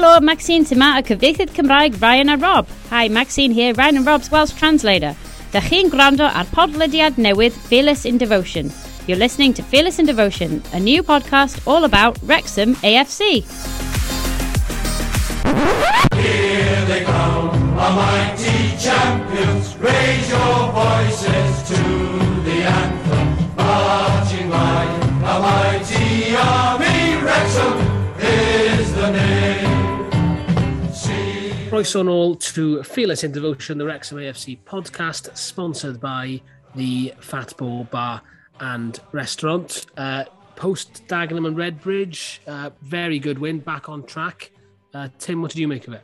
Helo, Maxine Tima a cyfieithydd Cymraeg Ryan a Rob. Hi, Maxine here, Ryan and Rob's Welsh translator. Da chi'n gwrando ar podlediad newydd Fearless in Devotion. You're listening to Fearless in Devotion, a new podcast all about Wrexham AFC. Here they come, a mighty champions. Raise your voices to the anthem. Marching line, a mighty army. Wrexham is See on all to Fearless in Devotion, the Wrexham AFC podcast, sponsored by the Fat Ball Bar and Restaurant. Uh, Post Dagenham and Redbridge, uh, very good win, back on track. Uh, Tim, what did you make of it?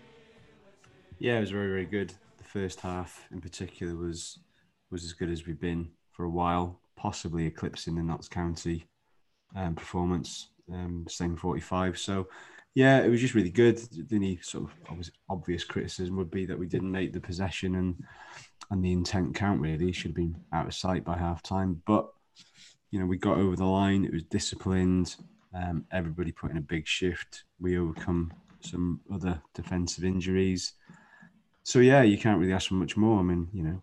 Yeah, it was very, very good. The first half, in particular, was was as good as we've been for a while, possibly eclipsing the Notts County um, performance, um, same 45. So, yeah, it was just really good. The only sort of obvious, criticism would be that we didn't make the possession and and the intent count. Really, should have been out of sight by half time. But you know, we got over the line. It was disciplined. Um, everybody put in a big shift. We overcome some other defensive injuries. So yeah, you can't really ask for much more. I mean, you know,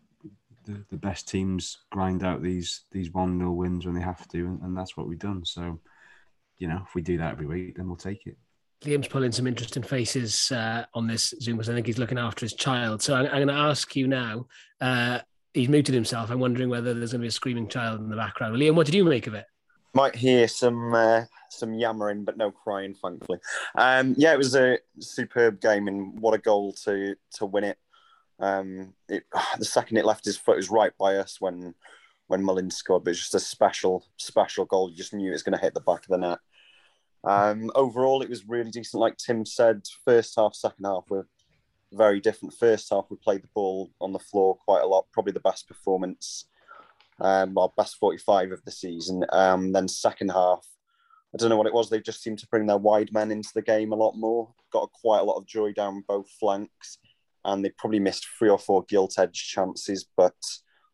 the, the best teams grind out these these one 0 wins when they have to, and, and that's what we've done. So, you know, if we do that every week, then we'll take it. Liam's pulling some interesting faces uh, on this Zoom because I think he's looking after his child. So I'm, I'm going to ask you now. Uh, he's muted himself. I'm wondering whether there's going to be a screaming child in the background. Liam, what did you make of it? Might hear some uh, some yammering, but no crying, thankfully. Um, yeah, it was a superb game, and what a goal to to win it. Um, it the second it left his foot, it was right by us when when Mullins scored. But it's just a special special goal. You just knew it was going to hit the back of the net. Um, overall, it was really decent. Like Tim said, first half, second half were very different. First half, we played the ball on the floor quite a lot. Probably the best performance um, well, best 45 of the season. Um, then second half, I don't know what it was. They just seemed to bring their wide men into the game a lot more. Got quite a lot of joy down both flanks, and they probably missed three or four gilt edge chances. But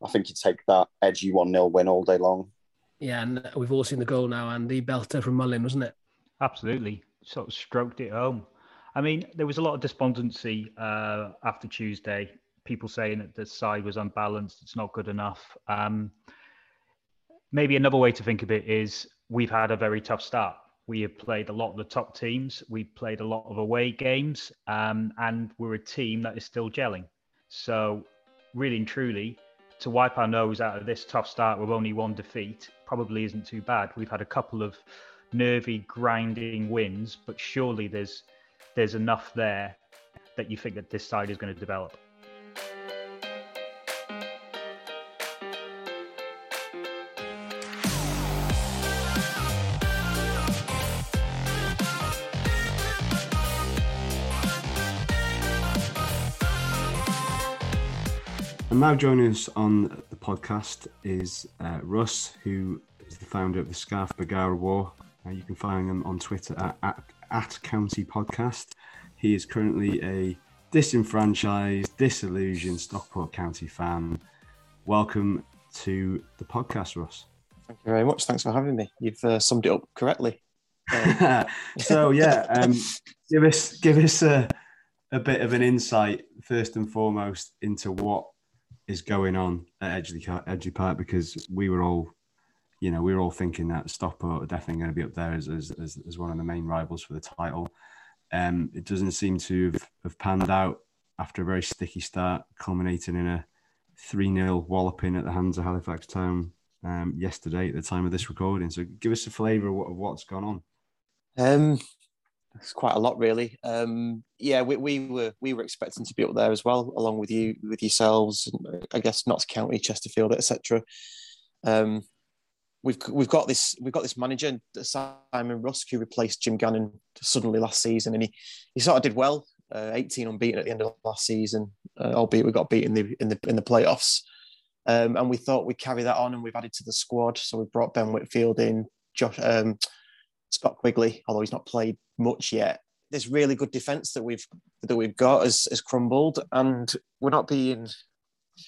I think you take that edgy one 0 win all day long. Yeah, and we've all seen the goal now, and the belter from Mullin, wasn't it? Absolutely, sort of stroked it home. I mean, there was a lot of despondency uh, after Tuesday people saying that the side was unbalanced, it's not good enough. Um, maybe another way to think of it is we've had a very tough start. We have played a lot of the top teams. We've played a lot of away games, um, and we're a team that is still gelling. So, really and truly, to wipe our nose out of this tough start with only one defeat probably isn't too bad. We've had a couple of nervy, grinding wins, but surely there's there's enough there that you think that this side is going to develop. And now joining us on the podcast is uh, Russ, who is the founder of the Scarf Bergara Wore. Uh, you can find him on Twitter at, at, at County Podcast. He is currently a disenfranchised, disillusioned Stockport County fan. Welcome to the podcast, Russ. Thank you very much. Thanks for having me. You've uh, summed it up correctly. so yeah, um, give us give us a, a bit of an insight first and foremost into what is going on at Edgeley, Edgeley Park because we were all, you know, we were all thinking that Stockport are definitely going to be up there as, as, as, as one of the main rivals for the title. Um, it doesn't seem to have, have panned out after a very sticky start, culminating in a 3 0 walloping at the hands of Halifax Town um, yesterday at the time of this recording. So give us a flavour of, what, of what's gone on. Um, it's quite a lot, really. Um, yeah, we, we were we were expecting to be up there as well, along with you, with yourselves, I guess Notts County, Chesterfield, etc. Um, we've we've got this we've got this manager Simon Rusk who replaced Jim Gannon suddenly last season, and he he sort of did well, uh, 18 unbeaten at the end of last season, uh, albeit we got beat in the in the in the playoffs. Um, and we thought we'd carry that on, and we've added to the squad. So we've brought Ben Whitfield in, Josh, um, Scott Quigley, although he's not played much yet. This really good defence that we've that we've got has, has crumbled, and we're not being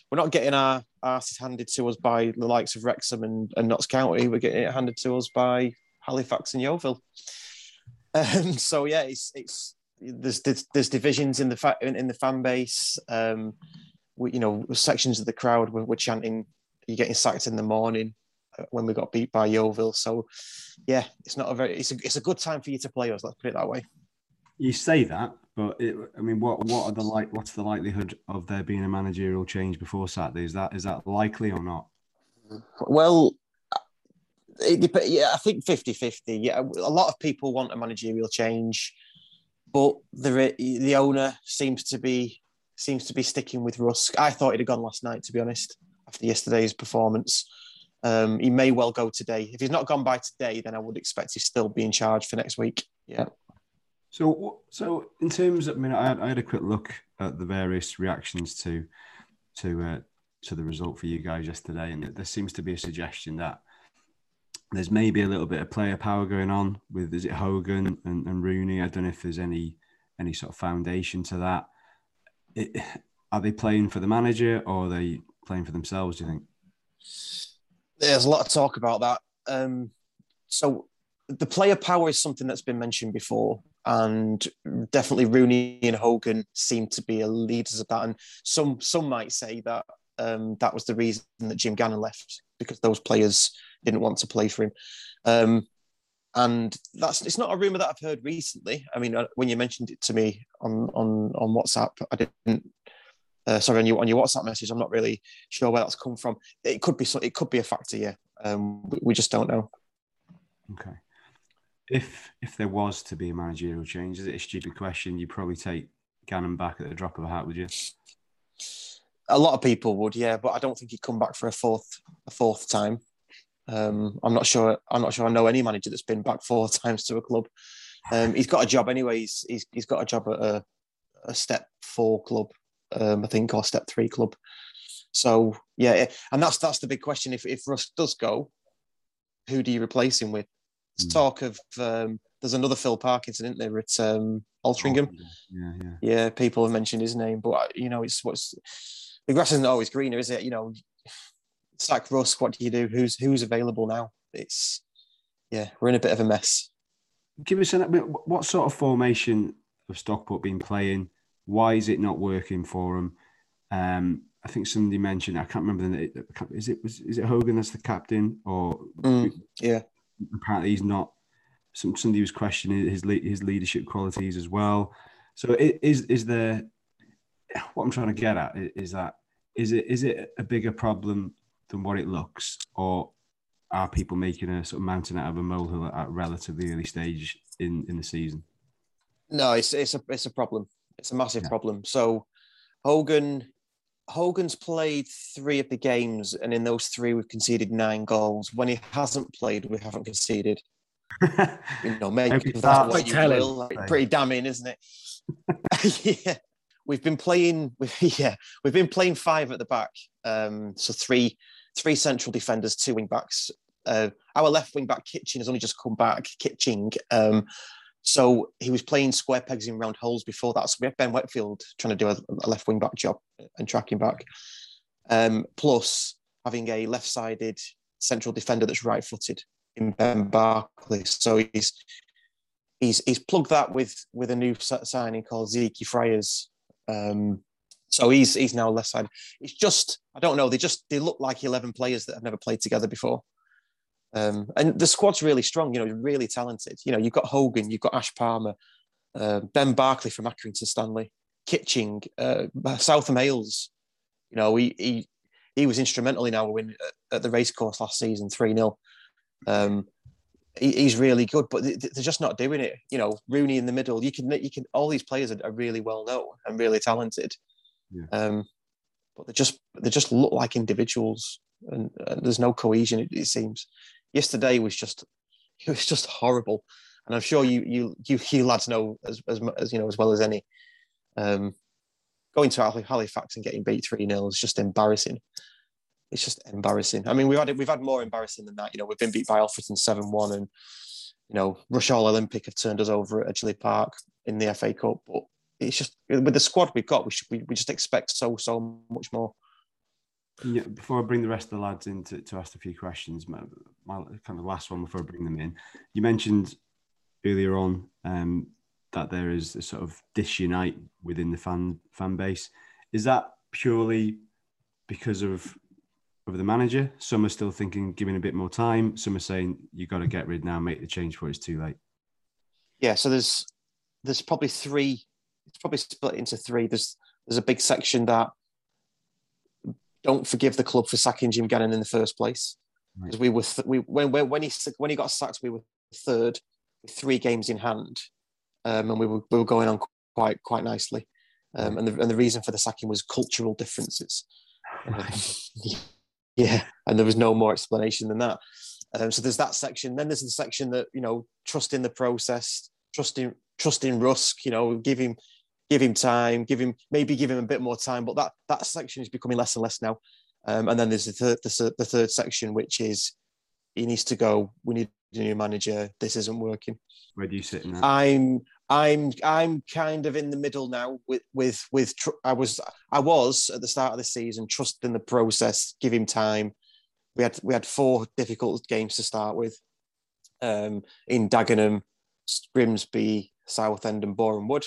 we're not getting our asses handed to us by the likes of Wrexham and, and Notts County. We're getting it handed to us by Halifax and Yeovil. Um, so yeah, it's it's there's there's, divisions in the fa- in, in the fan base. Um, we, you know, sections of the crowd were, were chanting, "You're getting sacked in the morning." uh, When we got beat by Yeovil, so yeah, it's not a very it's a it's a good time for you to play us. Let's put it that way. You say that, but it, I mean, what what are the like? What's the likelihood of there being a managerial change before Saturday? Is that is that likely or not? Well, it dep- yeah, I think 50 50. Yeah, a lot of people want a managerial change, but the the owner seems to be seems to be sticking with Rusk. I thought he'd have gone last night, to be honest, after yesterday's performance. Um, he may well go today. If he's not gone by today, then I would expect he's still be in charge for next week. Yeah. So, so in terms, of, I mean, I had, I had a quick look at the various reactions to to uh, to the result for you guys yesterday, and there seems to be a suggestion that there's maybe a little bit of player power going on with is it Hogan and, and Rooney? I don't know if there's any any sort of foundation to that. It, are they playing for the manager or are they playing for themselves? Do you think? There's a lot of talk about that. Um, so the player power is something that's been mentioned before, and definitely Rooney and Hogan seem to be leaders of that. And some some might say that um, that was the reason that Jim Gannon left because those players didn't want to play for him. Um, and that's it's not a rumor that I've heard recently. I mean, uh, when you mentioned it to me on on on WhatsApp, I didn't. Uh, sorry, on your on your WhatsApp message, I'm not really sure where that's come from. It could be so. It could be a factor. Yeah, um, we, we just don't know. Okay. If if there was to be a managerial change, is it a stupid question? You probably take Gannon back at the drop of a hat, would you? A lot of people would, yeah, but I don't think he'd come back for a fourth a fourth time. Um, I'm not sure. I'm not sure. I know any manager that's been back four times to a club. Um, he's got a job anyway. He's, he's, he's got a job at a, a step four club, um, I think, or step three club. So yeah, and that's that's the big question. If if Russ does go, who do you replace him with? Mm. talk of um, there's another Phil Parkinson, isn't there? At um, Altrincham. Yeah, yeah. Yeah, people have mentioned his name, but uh, you know, it's what's the grass isn't always greener, is it? You know, sack Russ. What do you do? Who's who's available now? It's yeah, we're in a bit of a mess. Give us an what sort of formation of Stockport been playing? Why is it not working for them? Um, I think somebody mentioned I can't remember the name. Is it was is it Hogan that's the captain or Mm, yeah, apparently he's not. Some somebody was questioning his his leadership qualities as well. So is is there? What I'm trying to get at is that is it is it a bigger problem than what it looks, or are people making a sort of mountain out of a molehill at a relatively early stage in in the season? no, it's it's a it's a problem. It's a massive Yeah. problem. So Hogan Hogan's played three of the games, and in those three, we've conceded nine goals. When he hasn't played, we haven't conceded. You know, make of that what you will. Like, Pretty damning, isn't it? yeah, we've been playing. Yeah, we've been playing five at the back. Um, so three, three central defenders, two wing backs. Uh, our left wing back Kitchen has only just come back. Kitching. Um, so he was playing square pegs in round holes before that. So we have Ben Whitfield trying to do a, a left wing back job and tracking back. Um, plus having a left sided central defender that's right footed in Ben Barclay. So he's he's he's plugged that with with a new signing called Zeki Fryers. Um, so he's he's now left side. It's just I don't know. They just they look like eleven players that have never played together before. Um, and the squad's really strong. You know, really talented. You know, you've got Hogan, you've got Ash Palmer, uh, Ben Barclay from Accrington Stanley, Kitching, uh, Southam Hales. You know, he he he was instrumental in our win at, the racecourse last season, three 0 um, he, he's really good, but they, they're just not doing it. You know, Rooney in the middle. You can, you can. All these players are, are really well known and really talented, Yeah. um, but they just they just look like individuals, and, and there's no cohesion. It, it seems. Yesterday was just it was just horrible, and I'm sure you you you, you lads know as, as as you know as well as any. Um, going to Halifax and getting beat three 0 is just embarrassing it's just embarrassing. I mean, we've had we've had more embarrassing than that. You know, we've been beat by Alfreton seven one, and you know, Rushall Olympic have turned us over at Edgeley Park in the FA Cup. But it's just with the squad we've got, we should we, we just expect so so much more. Yeah, before I bring the rest of the lads in to, to ask a few questions, my, my kind of last one before I bring them in, you mentioned earlier on um, that there is a sort of disunite within the fan fan base. Is that purely because of of the manager? Some are still thinking giving a bit more time. Some are saying you got to get rid now, make the change before it's too late. Yeah, so there's there's probably three. It's probably split into three. There's there's a big section that don't forgive the club for sacking Jim Gannon in the first place. Because we were th- we when, when when he when he got sacked, we were third with three games in hand, um, and we were we were going on quite quite nicely. Um, and the and the reason for the sacking was cultural differences. Um, yeah, and there was no more explanation than that. Um, so there's that section. Then there's the section that you know trusting the process, trusting trusting Rusk. You know, give him give him time, give him maybe give him a bit more time. But that that section is becoming less and less now. Um, and then there's the third the, the third section, which is he needs to go. We need a new manager. This isn't working. Where do you sit in that? I'm I'm I'm kind of in the middle now with with with tr- I was I was at the start of the season trusting the process, give him time. We had we had four difficult games to start with, um, in Dagenham, Grimsby, Southend, and Boreham Wood.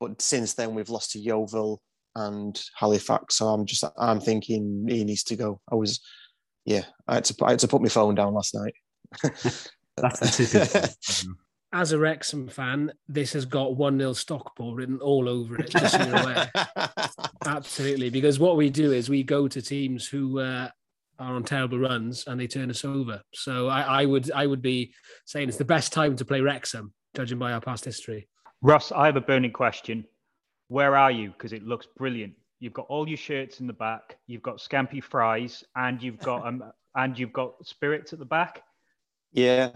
But since then we've lost to Yeovil and Halifax. So I'm just I'm thinking he needs to go. I was yeah I had to I had to put my phone down last night. That's the typical. As a Wrexham fan, this has got 1 0 Stockport written all over it, just so you're aware. Absolutely. Because what we do is we go to teams who uh, are on terrible runs and they turn us over. So I, I would I would be saying it's the best time to play Wrexham, judging by our past history. Russ, I have a burning question. Where are you? Because it looks brilliant. You've got all your shirts in the back. You've got scampy fries, and you've got um, and you've got spirits at the back. Yeah,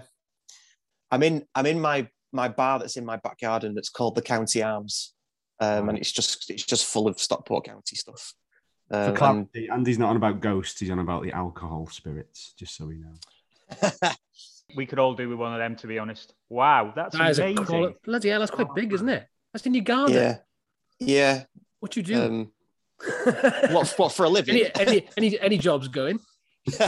I'm in. I'm in my my bar that's in my back garden. That's called the County Arms, um, and it's just it's just full of Stockport County stuff. For Um, and- clarity, Andy's not on about ghosts, he's on about the alcohol spirits, just so we know. We could all do with one of them, to be honest. Wow, that's That is a amazing. quali- bloody hell, that's quite big, isn't it? That's in your garden. yeah, yeah. What you do? Um, what what for a living? any, any any any jobs going?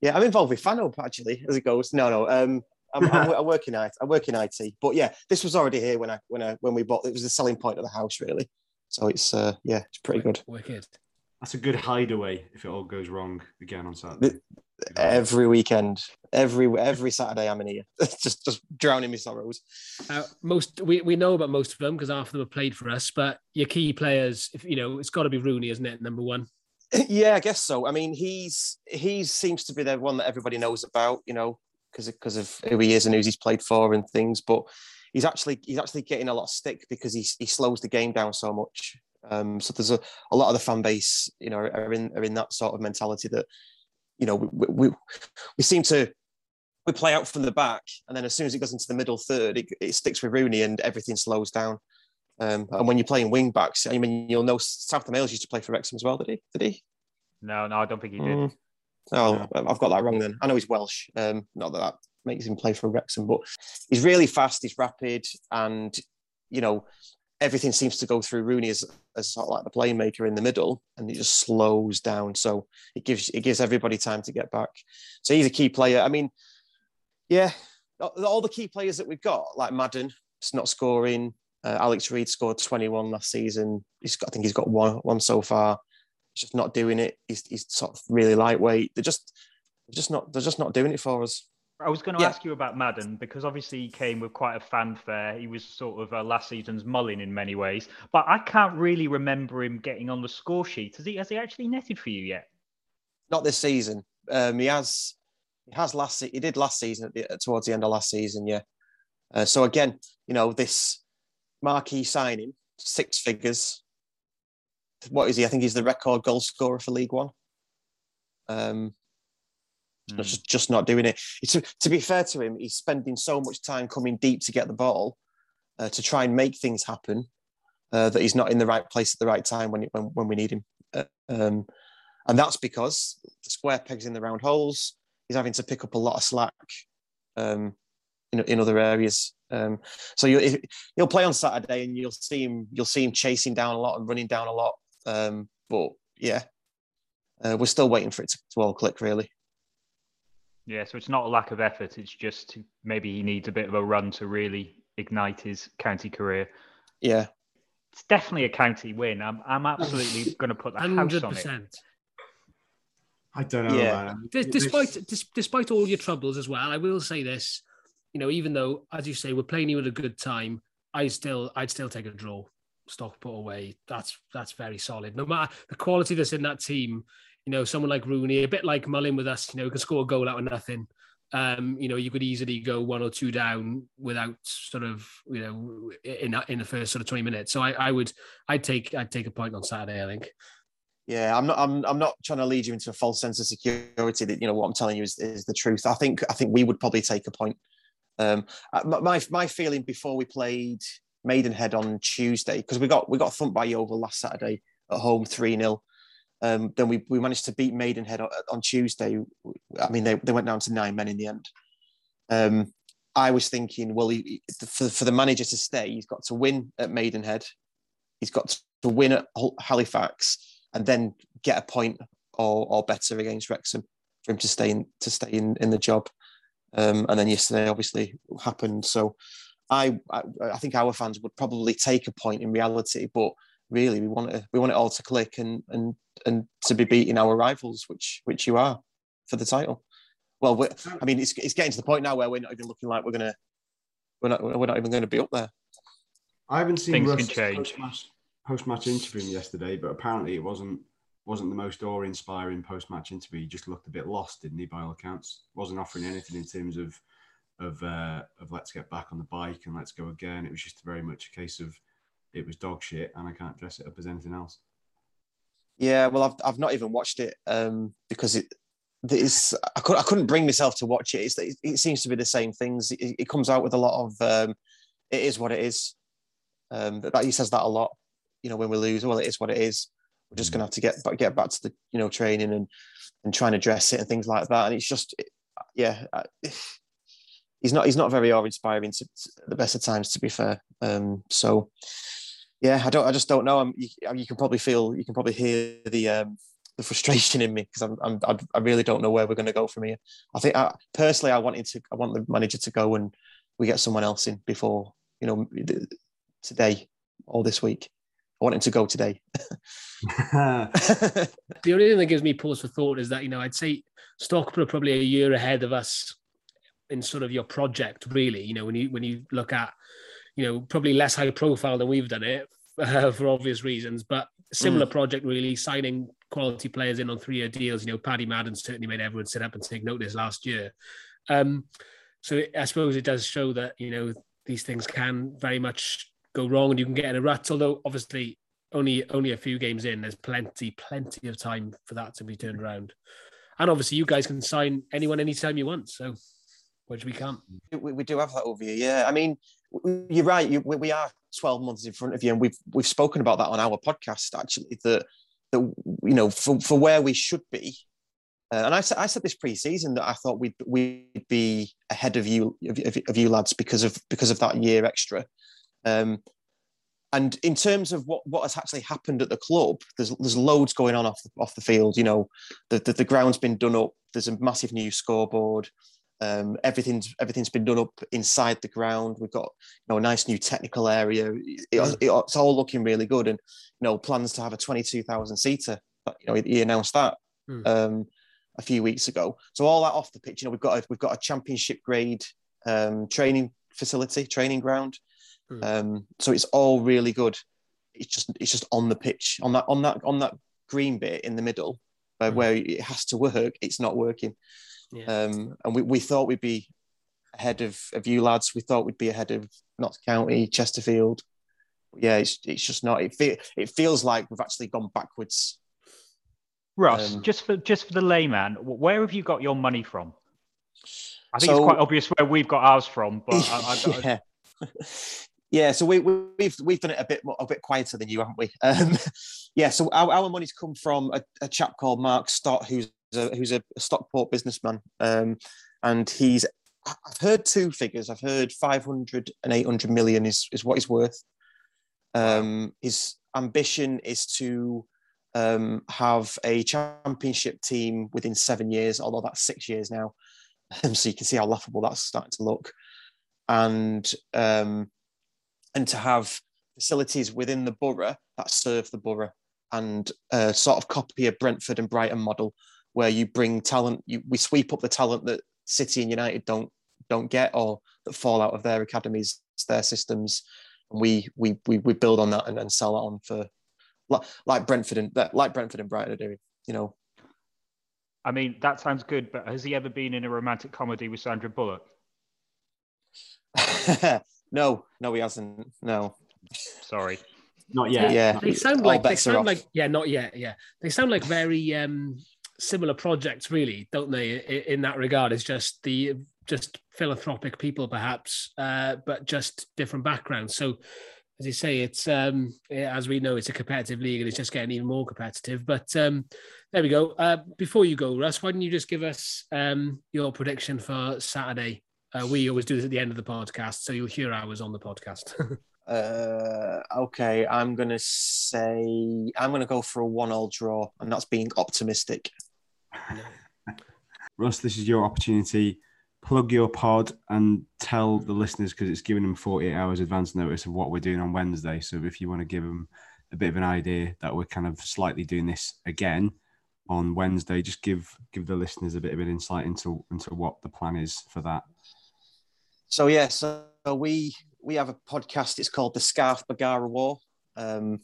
yeah, I'm involved with FanUp actually as it goes. No, no. Um, I'm, I'm, I work in IT. I work in IT, but yeah, this was already here when I when I when we bought. It was the selling point of the house, really. So it's uh, yeah, it's pretty good. Wicked. That's a good hideaway if it all goes wrong again on Saturday. Every weekend, every every Saturday, I'm in here, just just drowning my sorrows. Uh, most we, we know about most of them because half of them have played for us. But your key players, if you know, it's got to be Rooney, isn't it? Number one. yeah, I guess so. I mean, he's he seems to be the one that everybody knows about, you know, because because of who he is and who he's played for and things. But he's actually he's actually getting a lot of stick because he he slows the game down so much. Um, so there's a, a lot of the fan base, you know, are in are in that sort of mentality that, you know, we we, we seem to we play out from the back, and then as soon as it goes into the middle third, it, it sticks with Rooney and everything slows down. Um, and when you're playing wing backs, I mean, you'll know South Wales used to play for Wrexham as well, did he? Did he? No, no, I don't think he did. Mm. Oh, I've got that wrong then. I know he's Welsh. Um, not that that makes him play for Wrexham, but he's really fast. He's rapid, and you know everything seems to go through Rooney as, as sort of like the playmaker in the middle, and he just slows down. So it gives it gives everybody time to get back. So he's a key player. I mean, yeah, all the key players that we've got, like Madden, it's not scoring. Uh, Alex Reid scored 21 last season. He's got, I think he's got one one so far. He's just not doing it. He's, he's sort of really lightweight. They're just they're just not they're just not doing it for us. I was going to Yeah. ask you about Madden because obviously he came with quite a fanfare. He was sort of uh, last season's Mullin in many ways, but I can't really remember him getting on the score sheet. Has he? Has he actually netted for you yet? Not this season. Um, he has he has last he did last season at the, towards the end of last season. Yeah. Uh, so again, you know this marquee signing, six figures. What is he? I think he's the record goal scorer for League One. Um, Hmm. just just not doing it. To, to be fair to him, he's spending so much time coming deep to get the ball uh, to try and make things happen uh, that he's not in the right place at the right time when when, when we need him. Uh, um, and that's because the square pegs in the round holes. He's having to pick up a lot of slack um, in, in other areas. Um, so you, he'll play on Saturday, and you'll see him. You'll see him chasing down a lot and running down a lot. Um, but yeah, uh, we're still waiting for it to, to all click. Really. Yeah, so it's not a lack of effort. It's just maybe he needs a bit of a run to really ignite his county career. Yeah, It's definitely a county win. I'm, I'm absolutely going to put the house Hundred on it. percent. I don't know. Yeah. man. Des- Despite dis- despite all your troubles as well, I will say this. You know, even though, as you say, we're playing you at a good time, I still, I'd still take a draw. Stock put away. That's that's very solid. No matter the quality that's in that team, you know, someone like Rooney, a bit like Mullin with us, you know, can score a goal out of nothing. Um, you know, you could easily go one or two down without sort of, you know, in in the first sort of twenty minutes. So I, I would, I'd take, I'd take a point on Saturday. I think. yeah. I'm not. I'm. I'm not trying to lead you into a false sense of security. That you know what I'm telling you is, is the truth. I think. I think we would probably take a point. Um, uh, my my- my feeling before we played Maidenhead on Tuesday because we got we got thumped by Yeovil last Saturday at home three 0 um, then we, we managed to beat Maidenhead on, Tuesday. I mean, they, they went down to nine men in the end. Um, I was thinking, well, he, for, for the manager to stay, he's got to win at Maidenhead. He's got to win at Halifax and then get a point or, or better against Wrexham for him to stay in, to stay in, in the job. Um, and then yesterday obviously happened. So I, I I think our fans would probably take a point in reality, but really we want it we want it all to click and and and to be beating our rivals, which which you are for the title. Well, we're, I mean, it's, it's getting to the point now where we're not even looking like we're gonna we're not we're not even going to be up there. I haven't seen Things Russ's change. post-match, post-match interview yesterday, but apparently it wasn't wasn't the most awe-inspiring post-match interview. He just looked a bit lost, didn't he? By all accounts, wasn't offering anything in terms of of uh, of let's get back on the bike and let's go again. It was just very much a case of it was dog shit, and I can't dress it up as anything else. Yeah, well, I've I've not even watched it um, because it it's I could I couldn't bring myself to watch it. It's, it, seems to be the same things. It, it comes out with a lot of um, it is what it is. Um, but he says that a lot. You know, when we lose, well, it is what it is. We're just going to have to get back, get back to the you know training and and trying to dress it and things like that. And it's just, yeah, I- he's not he's not very awe inspiring to, to the best of times, to be fair. Um, so yeah, I don't, I just don't know. I'm, you, you can probably feel, you can probably hear the um, the frustration in me because I'm, I'm, I- really don't know where we're going to go from here. I think I, personally, I wanted to, I want the manager to go and we get someone else in before you know today or this week. I want him to go today. The only thing that gives me pause for thought is that you know I'd say Stockport are probably a year ahead of us in sort of your project. Really, you know when you when you look at you know probably less high profile than we've done it uh, for obvious reasons, but similar project really signing quality players in on three year deals. You know Paddy Madden certainly made everyone sit up and take notice last year. Um, so I suppose it does show that you know these things can very much go wrong and you can get in a rut. Although obviously only only a few games in, there's plenty plenty of time for that to be turned around. And obviously, you guys can sign anyone anytime you want. So, which we can't. we, we do have that over here. Yeah, I mean, you're right. You, we, are 12 months in front of you, and we've we've spoken about that on our podcast actually. That that you know, for, for where we should be, uh, and I said I said this pre-season that I thought we'd we'd be ahead of you of, of, of you lads because of because of that year extra. Um, and in terms of what, what has actually happened at the club, there's there's loads going on off the, off the field. You know, the, the the ground's been done up. There's a massive new scoreboard. Um, everything's everything's been done up inside the ground. We've got you know a nice new technical area. It- it- it's all looking really good, and you know plans to have a twenty-two thousand seater. You know he announced that Hmm. um, a few weeks ago. So all that off the pitch. You know we've got a, we've got a championship grade um, training facility, training ground. Hmm. Um, so it's all really good. It's just it's just on the pitch on that on that on that green bit in the middle uh, Hmm. where it has to work. It's not working. Yeah. Um, and we, we thought we'd be ahead of, of you lads. We thought we'd be ahead of Notts County, Chesterfield. Yeah, it's, it's just not. It, fe- it feels like we've actually gone backwards. Ross, Um, just for just for the layman, where have you got your money from? I think So- it's quite obvious where we've got ours from, but I, I, I, yeah. yeah, so we, we, we've we've done it a bit more, a bit quieter than you, haven't we? Um, yeah, so our, our money's come from a, a chap called Mark Stott, who's a, who's a Stockport businessman, um, and he's I've heard two figures. I've heard 500 and 800 million is is what he's worth. Um, his ambition is to um, have a championship team within seven years, although that's six years now. So you can see how laughable that's starting to look. and um, and to have facilities within the borough that serve the borough and uh, sort of copy a Brentford and Brighton model where you bring talent, you, we sweep up the talent that City and United don't don't get or that fall out of their academies, their systems. And we we we, we build on that and, and sell that on for like, like Brentford and like Brentford and Brighton are doing. You know, I mean, that sounds good, but has he ever been in a romantic comedy with Sandra Bullock? no, no, he hasn't. No. Sorry. Not yet. Yeah. They sound like they sound like yeah, not yet. Yeah, they sound like very um similar projects, really, don't they? In that regard, it's just the just philanthropic people, perhaps, uh, but just different backgrounds. So, as you say, it's um as we know, it's a competitive league, and it's just getting even more competitive. But um, there we go. Uh, before you go, Russ, why don't you just give us um your prediction for Saturday? Uh, we always do this at the end of the podcast, so you'll hear ours on the podcast. Uh, okay, I'm gonna say I'm gonna go for a one-all draw, and that's being optimistic. Russ, this is your opportunity. Plug your pod and tell the listeners because it's giving them 48 hours advance notice of what we're doing on Wednesday. So if you want to give them a bit of an idea that we're kind of slightly doing this again on Wednesday, just give give the listeners a bit of an insight into into what the plan is for that. So yeah, so we we have a podcast. It's called the Scarf Bergara Wore, um,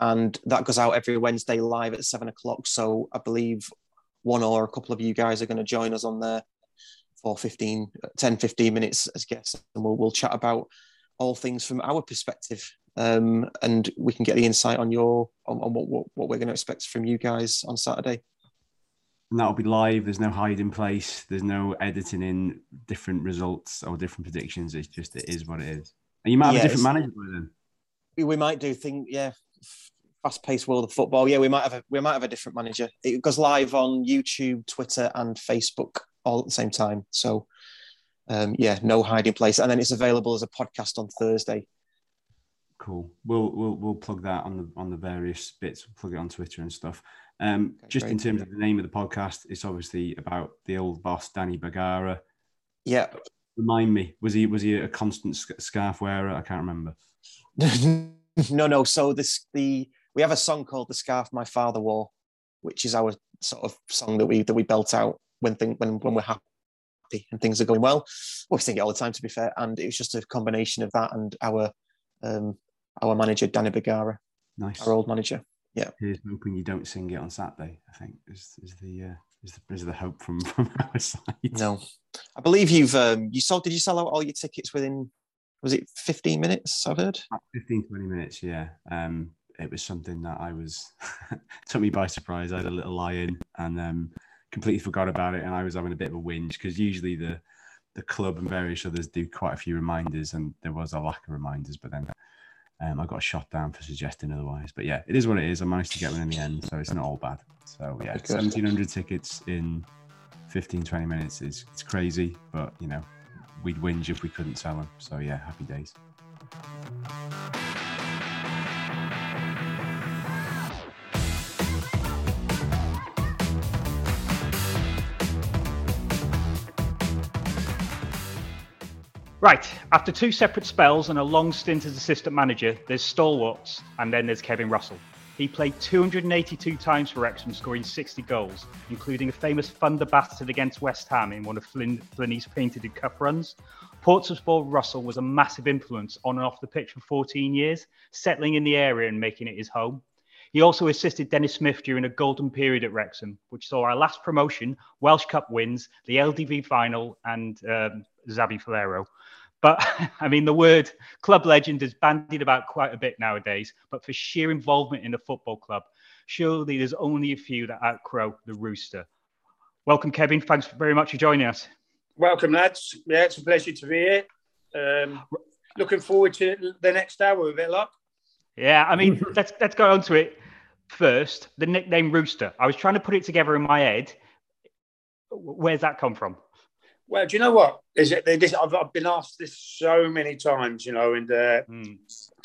and that goes out every Wednesday live at seven o'clock. So I believe one or a couple of you guys are going to join us on there for 15, 10, 15 minutes as guests, and we'll we'll chat about all things from our perspective, um, and we can get the insight on your on, on what, what what we're going to expect from you guys on Saturday. And that'll be live. There's no hiding place. There's no editing in different results or different predictions. It's just it is what it is. And you might have Yeah, a different manager by then. we we might do thing yeah fast paced world of football yeah we might have a we might have a different manager it goes live on youtube twitter and facebook all at the same time so um yeah no hiding place and then it's available as a podcast on thursday Cool. We'll we'll we'll plug that on the on the various bits. We'll plug it on Twitter and stuff. Um, Okay, just in terms of the name of the podcast, it's obviously about the old boss Danny Bergara. yeah Remind me, was he was he a constant sc- scarf wearer? I can't remember. no no so this the we have a song called the scarf my father wore which is our sort of song that we that we belt out when thing when when we're happy and things are going well well we sing it all the time to be fair and it was just a combination of that and our um our manager danny bergara Nice. our old manager Yeah, Here's hoping you don't sing it on Saturday. I think is is the uh, is the, is the hope from from our side. no i believe you've um you sold did you sell out all your tickets within was it 15 minutes i've heard About 15, 20 minutes, yeah. Um, it was something that I was took me by surprise. I had a little lie in and um, completely forgot about it, and I was having a bit of a whinge because usually the the club and various others do quite a few reminders, and there was a lack of reminders. But then um, I got shot down for suggesting otherwise. But yeah, it is what it is. I managed to get one in the end, so it's not all bad. So yeah, Good. seventeen hundred tickets in 15, 20 minutes is it's crazy, but you know we'd whinge if we couldn't sell them. So yeah, happy days. Right. After two separate spells and a long stint as assistant manager, there's stalwarts, and then there's Kevin Russell. He played 282 times for Wrexham, scoring 60 goals, including a famous thunder bastard against West Ham in one of Flynn, Flinney's painted cup runs. Portsmouth ball Russell was a massive influence on and off the pitch for 14 years, settling in the area and making it his home. He also assisted Denis Smith during a golden period at Wrexham, which saw our last promotion, Welsh Cup wins, the LDV final, and um, Zabi Falero. But I mean, the word club legend is bandied about quite a bit nowadays. But for sheer involvement in a football club, surely there's only a few that outcrow the rooster. Welcome, Kevin. Thanks very much for joining us. Welcome, lads. Yeah, it's a pleasure to be here. Um, looking forward to the next hour with it, luck. Yeah, I mean, let's let's go on to it first. The nickname Rooster. I was trying to put it together in my head. Where's that come from? Well, do you know what? Is it this? I've, I've been asked this so many times, you know, and uh, Mm.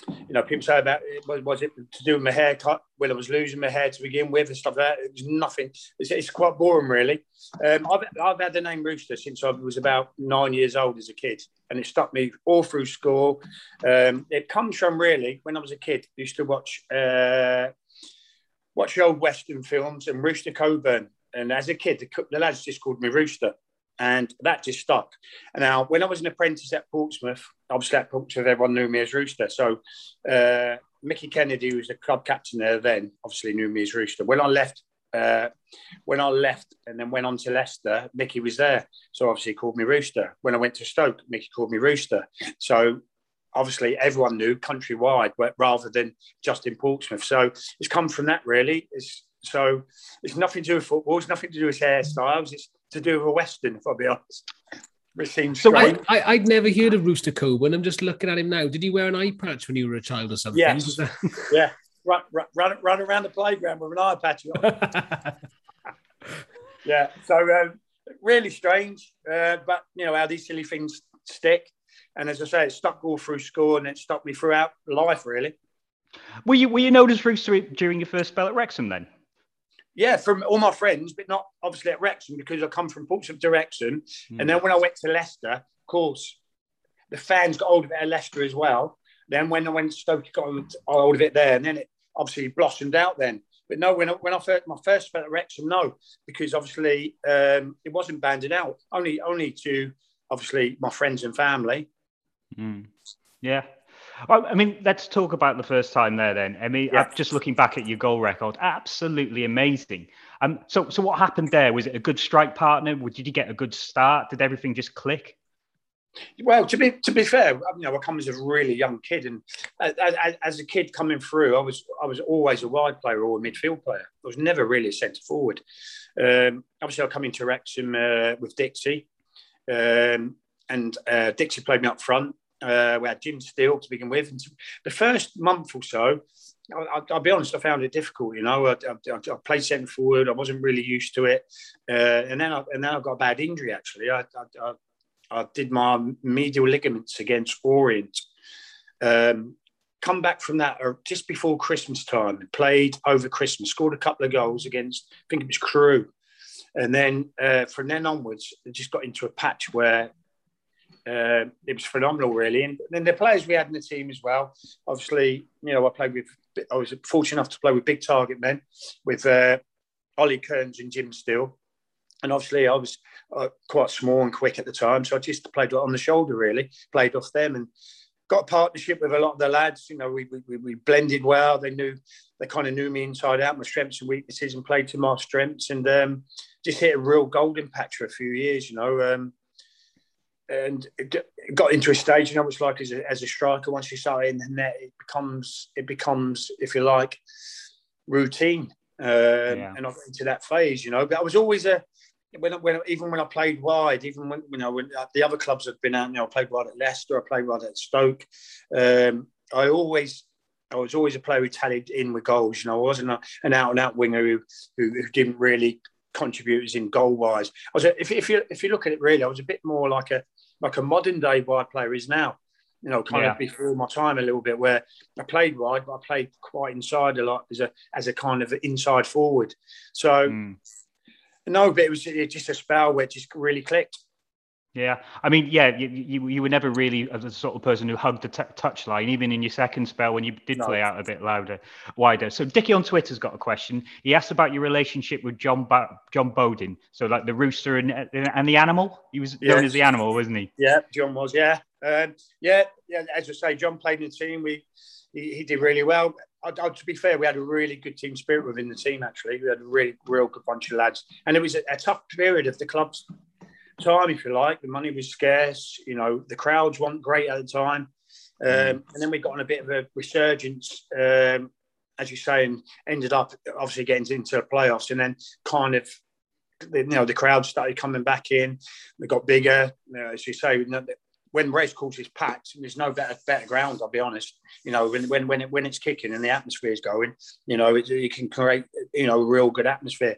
you know, people say about it, was, was it to do with my haircut Well, I was losing my hair to begin with and stuff like that. It was nothing. It's, it's quite boring, really. Um, I've, I've had the name Rooster since I was about nine years old as a kid, and it stuck me all through school. Um, it comes from really when I was a kid, I used to watch uh, watch the old Western films and Rooster Cogburn. And as a kid, the, the lads just called me Rooster. And that just stuck. Now, when I was an apprentice at Portsmouth, obviously at Portsmouth, everyone knew me as Rooster. So uh, Mickey Kennedy, who was the club captain there then, obviously knew me as Rooster. When I left, uh, when I left and then went on to Leicester, Mickey was there. So obviously called me Rooster. When I went to Stoke, Mickey called me Rooster. So obviously everyone knew countrywide but rather than just in Portsmouth. So it's come from that really. It's so it's nothing to do with football, it's nothing to do with hairstyles, it's to do with a Western, if I'll be honest. Which seems So I, strange. I, I'd never heard of Rooster Cogburn. I'm just looking at him now. Did he wear an eye patch when you were a child or something? Yes. That- yeah. Run, run, run, run around the playground with an eye patch on. Yeah. So um, really strange, uh, but you know how these silly things stick. And as I say, it stuck all through school and it stuck me throughout life, really. Were you were you known as Rooster during your first spell at Wrexham then? Yeah, from all my friends, but not obviously at Wrexham because I come from Portsmouth to Wrexham. And then when I went to Leicester, of course, the fans got hold of it at Leicester as well. Then when I went to Stoke, got hold of it there. And then it obviously blossomed out then. But no, when I, when I first, my first spell at Wrexham, no, because obviously um, it wasn't banded out. Only only to obviously my friends and family. Mm. Yeah. I mean, let's talk about the first time there then. I mean, uh, just looking back at your goal record, absolutely amazing. Um, so, so what happened there? Was it a good strike partner? Did you get a good start? Did everything just click? Well, to be to be fair, you know, I come as a really young kid, and as, as, as a kid coming through, I was I was always a wide player or a midfield player. I was never really a centre forward. Um, obviously, I come into Wrexham uh, with Dixie, um, and uh, Dixie played me up front. Uh, we had Jim Steel to begin with, and the first month or so, I, I, I'll be honest, I found it difficult. You know, I, I, I played centre forward. I wasn't really used to it, uh, and then I, and then I got a bad injury. Actually, I, I, I I did my medial ligaments against Orient. Um, come back from that uh, just before Christmas time, played over Christmas, scored a couple of goals against, I think it was Crewe. And then uh, from then onwards, it just got into a patch where uh, it was phenomenal, really. And then the players we had in the team as well. Obviously, you know, I played with, I was fortunate enough to play with big target men, with uh, Ollie Kearns and Jim Steel. And obviously, I was uh, quite small and quick at the time, so I just played on the shoulder, really, played off them, and got a partnership with a lot of the lads. You know, we we, we blended well. They knew they kind of knew me inside out, my strengths and weaknesses, and played to my strengths, and um, just hit a real golden patch for a few years. You know, um, and it g- it got into a stage. You know, it's like as a, as a striker, once you start in the net, it becomes it becomes, if you like, routine. Um, Yeah. And I got into that phase. You know, but I was always a when, when even when I played wide, even when you know when uh, the other clubs had been out, you know, I played wide at Leicester, I played wide at Stoke. Um, I always, I was always a player who tallied in with goals. You know, I wasn't a, an out and out winger who, who who didn't really contribute as in goal wise. I was, a, if if you if you look at it really, I was a bit more like a like a modern day wide player is now. You know, kind Yeah. of before my time a little bit, where I played wide, but I played quite inside a lot as a as a kind of inside forward. So. Mm. No, but it was just a spell where it just really clicked. Yeah, I mean, yeah, you, you, you were never really the sort of person who hugged the t- touchline, even in your second spell when you did No. play out a bit louder, wider. So Dickie on Twitter's got a question. He asked about your relationship with John ba- John Bowden. So like the rooster and and the animal. He was known Yes. as the animal, wasn't he? Yeah, John was. Yeah, um, yeah, yeah. As I say, John played in the team. We he, he did really well. I, I, to be fair, we had a really good team spirit within the team. Actually, we had a really real good bunch of lads, and it was a, a tough period of the club's time, if you like. The money was scarce. You know, the crowds weren't great at the time, um, and then we got on a bit of a resurgence. Um, as you say, and ended up obviously getting into the playoffs, and then kind of you know the crowd started coming back in. We got bigger, you know, as you say. When race course is packed, there's no better better ground. I'll be honest. You know, when when when, it, when it's kicking and the atmosphere is going, you know, it, you can create you know a real good atmosphere.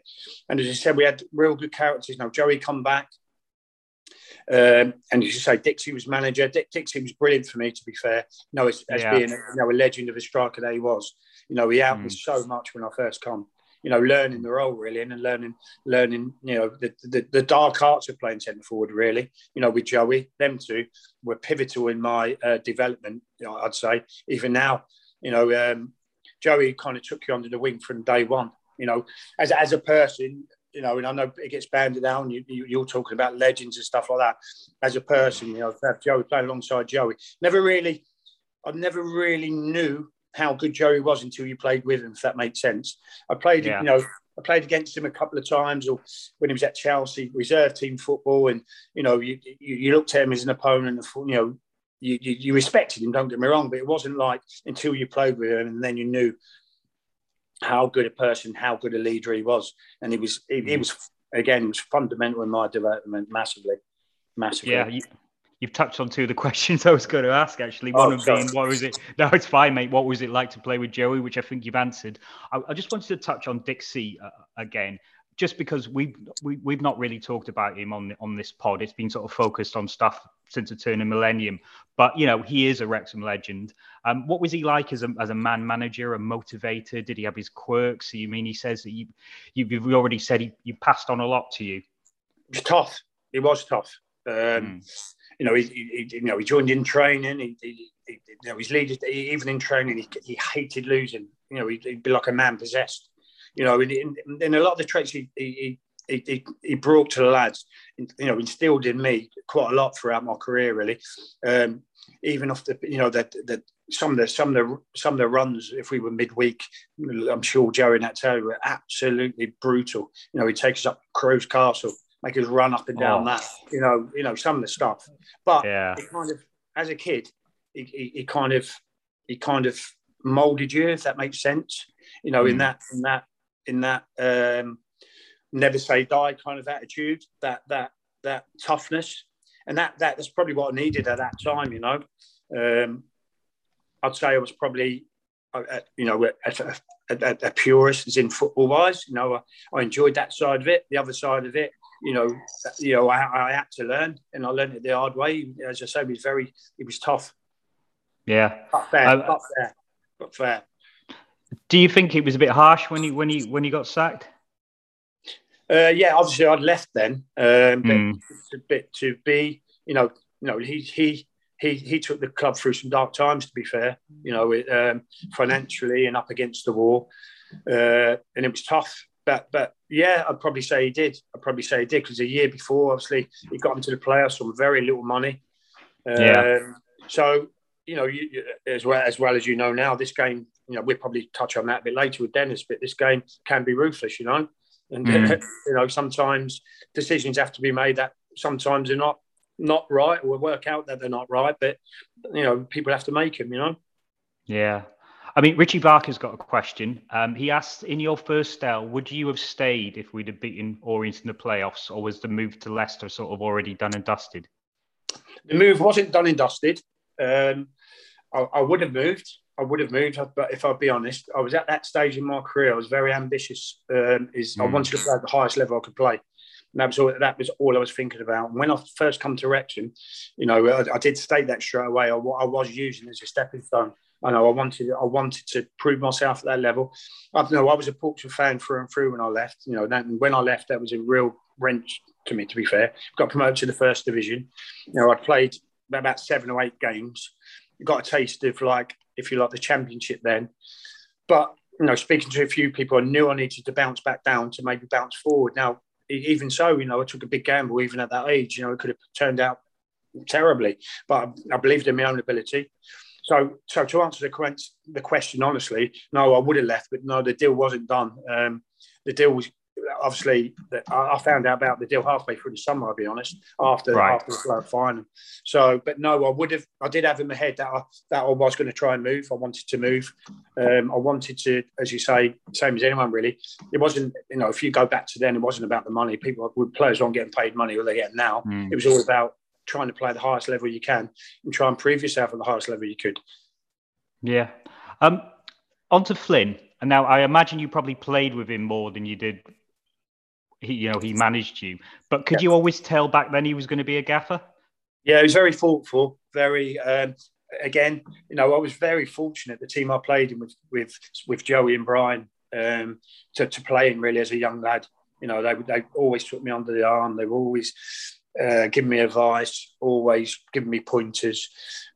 And as I said, we had real good characters. You know, Joey come back. Um, and as you say, Dixie was manager. Dick, Dixie was brilliant for me, to be fair. You know, as, as Yeah. being you know, a legend of a striker that he was. You know, he helped me Mm. so much when I first come. You know, learning the role really, and learning, learning. You know, the, the the dark arts of playing centre forward. Really, you know, with Joey, them two were pivotal in my uh, development. You know, I'd say even now, you know, um, Joey kind of took you under the wing from day one. You know, as as a person, you know, and I know it gets banded down. You, you, you're talking about legends and stuff like that. As a person, you know, to have Joey playing alongside Joey, never really, I never really knew how good Joey was until you played with him. If that makes sense, I played, Yeah. you know, I played against him a couple of times, or when he was at Chelsea, reserve team football, and you know, you you, you looked at him as an opponent, and you know. You, you, you respected him, don't get me wrong, but it wasn't like until you played with him and then you knew how good a person, how good a leader he was, and he was. He, he was again. He was fundamental in my development, massively, massively. Yeah, you, you've touched on two of the questions I was going to ask. Actually, Oh, one of sorry. being, what was it? No, it's fine, mate. What was it like to play with Joey? Which I think you've answered. I, I just wanted to touch on Dixie uh, again, just because we've we, we've not really talked about him on on this pod. It's been sort of focused on stuff since the turn of millennium. But you know, he is a Wrexham legend. Um, what was he like as a as a man manager, a motivator? Did he have his quirks? You mean he says that you you've already said he you passed on a lot to you. Was tough. He was tough. Um, Mm. You know, he, he, he- you know, he joined in training. He, he, he you know, his leaders, even in training, he, he hated losing. You know, he'd, he'd be like a man possessed. You know, and, and, and a lot of the traits he, he, he, he, he brought to the lads, you know, instilled in me quite a lot throughout my career, really. Um, even off the, you know, that that some of the some of the some of the runs, if we were midweek, I'm sure Joey and that tell were absolutely brutal. You know, he'd take us up Crow's Castle, make us run up and down Oh. that. You know, you know some of the stuff. But Yeah. it kind of, as a kid, he, he, he kind of, he kind of molded you, if that makes sense. You know, in Mm. that, in that, in that, um, never say die kind of attitude, that that that toughness, and that that that's probably what I needed at that time. You know, um, I'd say I was probably, uh, uh, you know, a, a, purist as in football wise. You know, I, I enjoyed that side of it. The other side of it, you know, you know, I, I had to learn, and I learned it the hard way. As I say, he was very, it was tough, Yeah. but fair, Um, but fair, but fair. Do you think it was a bit harsh when he when he when he got sacked? Uh, yeah, obviously I'd left then, um, but Mm. it's a bit to be, you know, you know, he he he he took the club through some dark times. To be fair, you know, it, um, financially and up against the wall, uh, and it was tough. But but yeah, I'd probably say he did. I'd probably say he did because a year before, obviously, he got into the playoffs on very little money. Yeah. Um, So you know, you- as well as well as you know now, this game, you know, we'll probably touch on that a bit later with Dennis, but this game can be ruthless, you know. And Mm. you know, sometimes decisions have to be made that sometimes they're not not right or work out that they're not right, but you know, people have to make them, you know. Yeah. I mean, Richie Barker's got a question. Um, he asked, in your first spell, would you have stayed if we'd have beaten Orient in the playoffs, or was the move to Leicester sort of already done and dusted? The move wasn't done and dusted. Um, I, I would have moved. I would have moved, but if I'll be honest, I was at that stage in my career. I was very ambitious. Um, is I Mm. wanted to play at the highest level I could play. And that was all. That was all I was thinking about. And when I first come to Wrexham, you know, I, I did state that straight away. I, I was using it as a stepping stone. I know I wanted. I wanted to prove myself at that level. I know I was a Portsmouth fan through and through when I left. You know, that, and when I left, that was a real wrench to me. To be fair, got promoted to the first division. You know, I played about seven or eight games. Got a taste of like, if you like, the championship then. But you know, speaking to a few people, I knew I needed to bounce back down to maybe bounce forward. Now, even so, you know, I took a big gamble even at that age. You know, it could have turned out terribly, but I believed in my own ability. So, so to answer the, the question honestly, no, I would have left, but no, the deal wasn't done. Um, the deal was obviously I I found out about the deal halfway through the summer. I'll be honest, after Right. after the club final. So, but no, I would have. I did have in my head that I, that I was going to try and move. I wanted to move. Um, I wanted to, as you say, same as anyone really. It wasn't, you know, if you go back to then, it wasn't about the money. People, players aren't getting paid money, what they get now. Mm. It was all about trying to play at the highest level you can and try and prove yourself at the highest level you could. Yeah. Um, on to Flynn. And now I imagine you probably played with him more than you did he, you know, he managed you. But could you always tell back then he was going to be a gaffer? Yeah, he was very thoughtful. Very um, again, you know, I was very fortunate. The team I played in with with with Joey and Brian um, to to play in really as a young lad. You know, they they always took me under the arm. They were always uh, giving me advice, always giving me pointers.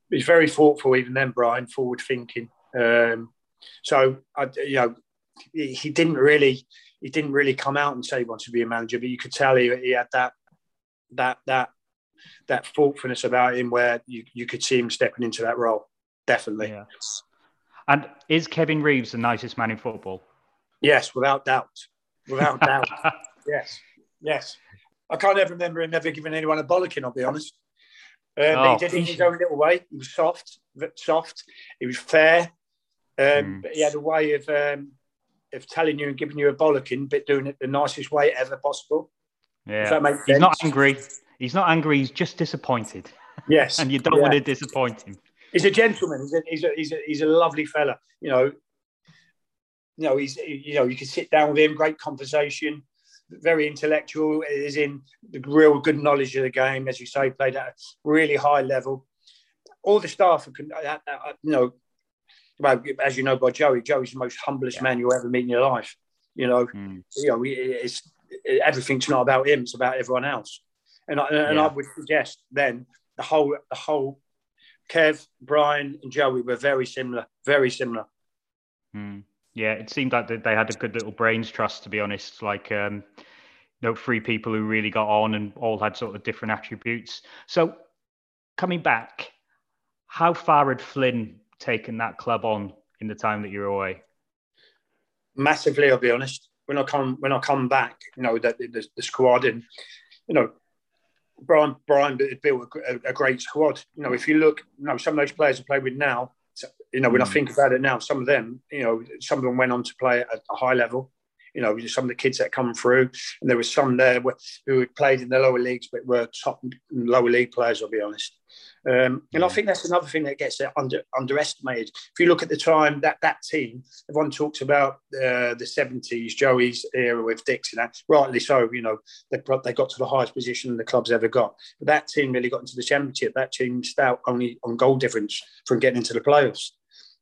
He's very thoughtful, even then, Brian, forward thinking. Um, so, I, you know, he didn't really he didn't really come out and say he wanted to be a manager, but you could tell he, he had that that that that thoughtfulness about him where you, you could see him stepping into that role. Definitely. Yeah. And is Kevin Reeves the nicest man in football? Yes, without doubt. Without doubt. Yes. Yes. I can't ever remember him ever giving anyone a bollocking, I'll be honest. Um, Oh. He did it in his own little way. He was soft, soft. He was fair. Um, Mm. But he had a way of um, of telling you and giving you a bollocking, but doing it the nicest way ever possible. Yeah. If that makes He's not angry. He's not angry. He's just disappointed. Yes. And you don't Yeah. want to disappoint him. he's a gentleman. He's a, he's a, he's a, he's a lovely fella. You know, you know, he's, you know, you can sit down with him, great conversation, very intellectual, is in the real good knowledge of the game, as you say, played at a really high level. All the staff, can, uh, uh, you know, well, as you know by Joey, Joey's the most humblest man you'll ever meet in your life. You know, Mm. you know, it's everything's not about him; it's about everyone else. And I, and I would suggest then the whole the whole Kev, Brian, and Joey were very similar, very similar. Mm. Yeah, it seemed like that they had a good little brains trust, to be honest. Like, um, you know, three people who really got on and all had sort of different attributes. So, coming back, how far had Flynn taken that club on in the time that you were away? Massively, I'll be honest. When I come when I come back, you know that the, the squad and you know Brian Brian built a, a great squad. You know, if you look, you know, some of those players I play with now, you know, when I Mm. think about it now, some of them, you know, some of them went on to play at a high level. You know, some of the kids that come through, and there was some there who had played in the lower leagues but were top lower league players. I'll be honest, um, and I think that's another thing that gets under underestimated. If you look at the time that that team, everyone talks about uh, the seventies, Joey's era with Dixon. That rightly so. You know, they got- they got to the highest position the club's ever got. But that team really got into the championship. That team missed out only on goal difference from getting into the playoffs.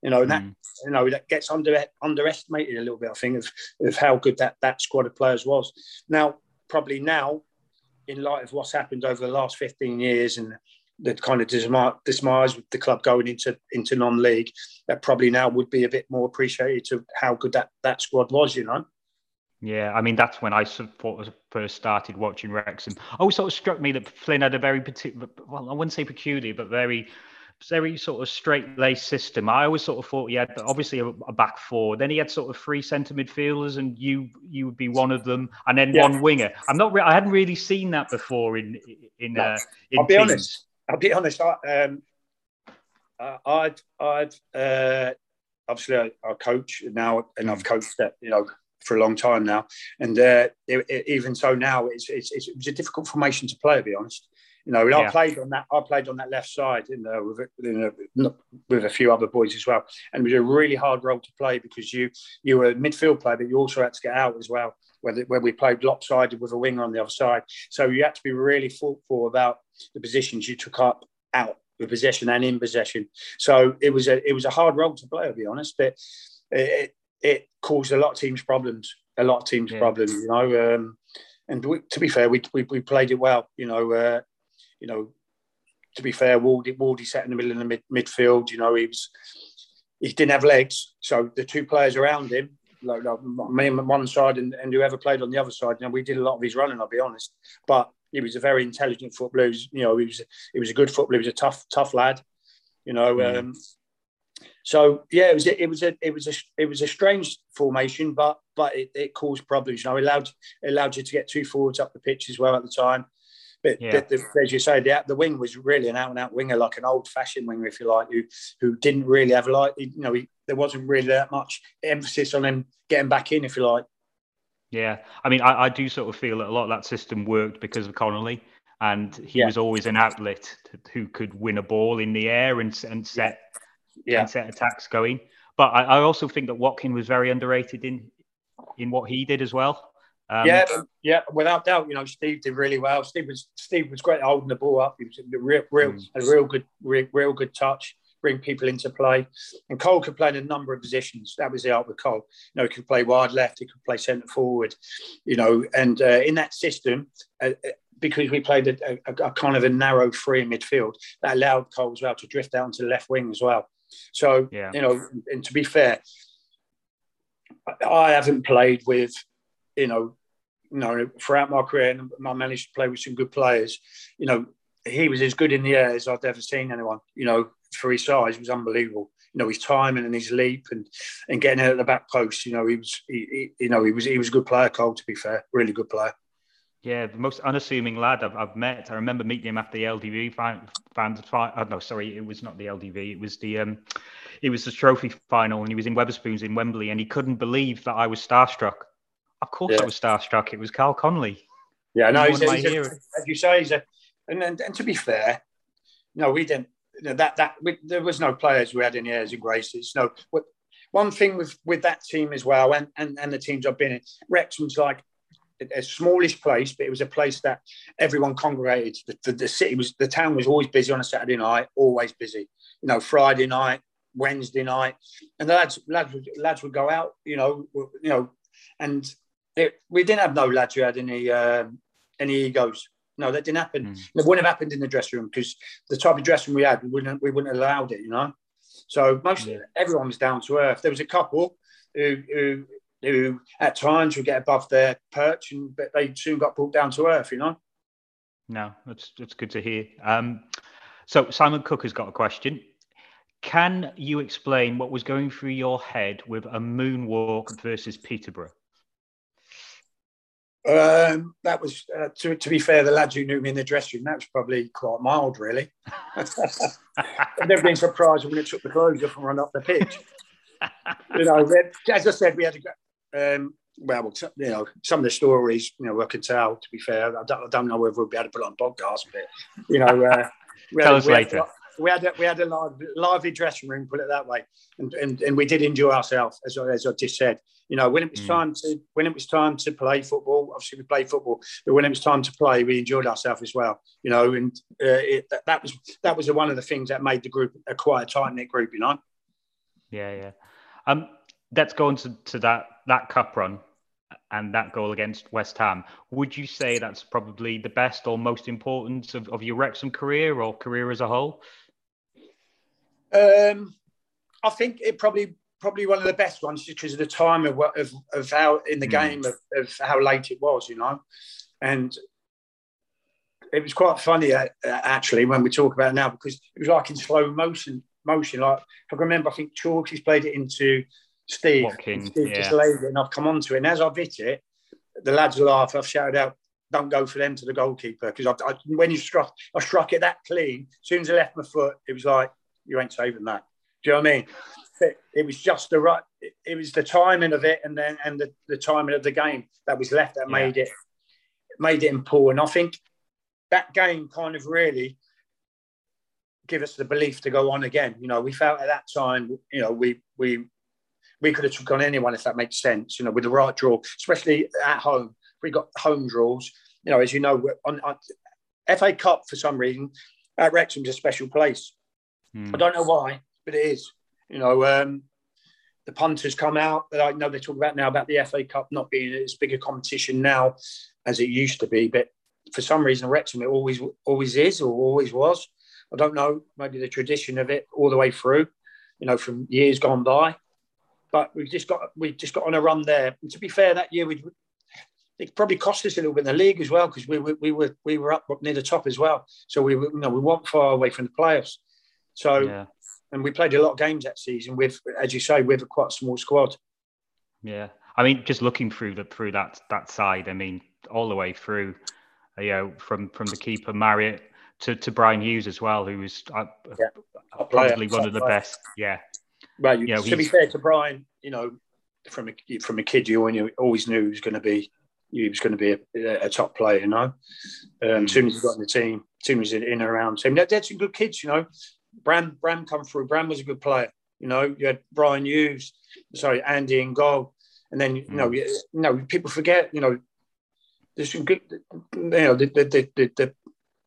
You know, and that Mm. you know that gets under underestimated a little bit. I think of, of how good that that squad of players was. Now, probably now, in light of what's happened over the last fifteen years and the kind of dismi- dismise with the club going into into non-league, that probably now would be a bit more appreciated to how good that that squad was. You know. Yeah, I mean that's when I sort of first started watching Wrexham. Always sort of struck me that Flynn had a very particular, well, I wouldn't say peculiar, but very, very sort of straight-laced system. I always sort of thought he had obviously a, a back four. Then he had sort of three centre midfielders, and you you would be one of them, and then Yeah. one winger. I'm not, re- I hadn't really seen that before in in. No. Uh, in I'll be teams. honest. I'll be honest. I, um, I'd, I'd, uh, obviously I, I coach now, and I've coached that, you know, for a long time now. And uh, it, it- even so, now it's, it's, it's, it was a difficult formation to play. To be honest, you know, and I played on that. I played on that left side, in, with, you know, with a few other boys as well. And it was a really hard role to play because you you were a midfield player, but you also had to get out as well. Where, the- where we played lopsided with a winger on the other side, so you had to be really thoughtful about the positions you took up out with possession and in possession. So it was a it was a hard role to play. To be honest, but it it caused a lot of teams problems. A lot of teams Yeah. problems. You know, um, and we, to be fair, we, we we played it well. You know, uh, you know. To be fair, Waldy Waldy sat in the middle of the mid, midfield. You know, he was he didn't have legs, so the two players around him, like, like me on one side and, and whoever played on the other side, you know, we did a lot of his running. I'll be honest, but he was a very intelligent footballer. He was, you know, he was he was a good footballer. He was a tough tough lad. You know, Mm. um, so yeah, it was a, it was a it was a it was a strange formation, but but it, it caused problems. You know, it allowed it allowed you to get two forwards up the pitch as well at the time. But, Yeah. but the, as you say, the, the wing was really an out and out winger, like an old fashioned winger, if you like, who who didn't really have like you know he, there wasn't really that much emphasis on him getting back in, if you like. Yeah, I mean, I, I do sort of feel that a lot of that system worked because of Connolly, and he Yeah. was always an outlet to, who could win a ball in the air and and set Yeah, and set attacks going. But I, I also think that Watkin was very underrated in in what he did as well. Um, yeah, yeah, without doubt. You know, Steve did really well. Steve was Steve was great at holding the ball up. He was a real, real, Mm. a real good, real, real good touch. Bring people into play, and Cole could play in a number of positions. That was the art with Cole. You know, he could play wide left, he could play centre forward. You know, and uh, in that system, uh, uh, because we played a, a, a kind of a narrow three in midfield, that allowed Cole as well to drift down to the left wing as well. So Yeah. you know, and to be fair, I haven't played with, you know, you know, throughout my career, and I managed to play with some good players. You know, he was as good in the air as I've ever seen anyone. You know, for his size, was unbelievable. You know, his timing and his leap and and getting out at the back post. You know, he was, he, he, you know, he was he was a good player. Cole, to be fair, really good player. Yeah, the most unassuming lad I've, I've met. I remember meeting him after the LDV fan, fans. Fi- oh, no, sorry, it was not the LDV. It was the um, it was the trophy final, and he was in Wetherspoons in Wembley, and he couldn't believe that I was starstruck. Of course, Yeah. I was starstruck. It was Karl Connolly. Yeah, no, He's he's, a, of my he's a- heroes. as you say, he's a, and, and and to be fair, no, we didn't. You know, that that we, there was no players we had any airs and graces. No, what, one thing with with that team as well, and and, and the teams I've been in, Wrexham's like a, smallish place, but it was a place that everyone congregated. The, the, the city was, the town was always busy on a Saturday night, always busy. You know, Friday night, Wednesday night, and the lads lads would, lads would go out. You know, you know, and it, we didn't have no lads who had any um, any egos. No, that didn't happen. Mm. It wouldn't have happened in the dressing room because the type of dressing room we had, we wouldn't we wouldn't have allowed it. You know, so most Yeah. everyone was down to earth. There was a couple who who who at times would get above their perch, and but they soon got brought down to earth. You know. No, that's that's good to hear. Um, so Simon Cook has got a question. Can you explain what was going through your head with a moonwalk versus Peterborough? Um, that was, uh, to, to be fair, the lads who knew me in the dressing room, that was probably quite mild, really. I've never been surprised when it took the clothes off and run up the pitch. you know, as I said, we had a, um, well, you know, some of the stories, you know, I can tell, to be fair. I don't, I don't know whether we'll be able to put on podcast, but, you know, uh, Tell us later. We had a, we had a lively, lively dressing room, put it that way, and and, and we did enjoy ourselves, as, I- as I just said. You know, when it was Mm. time to when it was time to play football, obviously we played football, but when it was time to play, we enjoyed ourselves as well. You know, and uh, it, that, that was that was one of the things that made the group a quite a tight knit group. You know. Yeah, yeah. Um, let's go on to, to that that cup run and that goal against West Ham. Would you say that's probably the best or most important of, of your Wrexham career or career as a whole? Um, I think it probably probably one of the best ones just because of the time of, of, of how in the Mm. game of, of how late it was, you know, and it was quite funny uh, actually when we talk about it now because it was like in slow motion. Motion, like I remember, I think Chalky's played it into Steve. Watkins, Steve just laid it, and I've come onto it. And as I've hit it, the lads laugh. I've shouted out, "Don't go for them to the goalkeeper," because when you struck, I struck it that clean. As soon as I left my foot, it was like you ain't saving that. Do you know what I mean? It, it was just the right. It, it was the timing of it, and then and the, the timing of the game that was left that Yeah. made it made it important. I think that game kind of really give us the belief to go on again. You know, we felt at that time, you know, we we we could have took on anyone if that makes sense. You know, with the right draw, especially at home. We got home draws. You know, as you know, on, on FA Cup for some reason at Wrexham's a special place. Hmm. I don't know why, but it is. You know, um, the punters come out. That I know they talk about now about the FA Cup not being as big a competition now as it used to be, but for some reason, Wrexham it always always is or always was. I don't know, maybe the tradition of it all the way through, you know, from years gone by. But we've just got we've just got on a run there. And to be fair, that year we it probably cost us a little bit in the league as well because we were we were we were up near the top as well. So we were you know we weren't far away from the playoffs. So Yeah, and we played a lot of games that season with, as you say, with a quite small squad. yeah. I mean, just looking through the through that that side. I mean, all the way through. uh, You know, from from the keeper Marriott to, to Bryan Hughes as well, who was uh, Yeah. Probably one of the player. best. Yeah, Well, you, Yeah, to be fair to Brian, you know, from a from a kid, you you always knew he was going to be he was going to be a, a top player. You know, um, Mm. soon as he got in the team, soon as in and around the team, they had some good kids. You know, Bram Bram come through. Bram was a good player. You know, you had Bryan Hughes, sorry, Andy and goal, and then you know, mm. you, you know, people forget. You know, there's some good, you know, the the the the,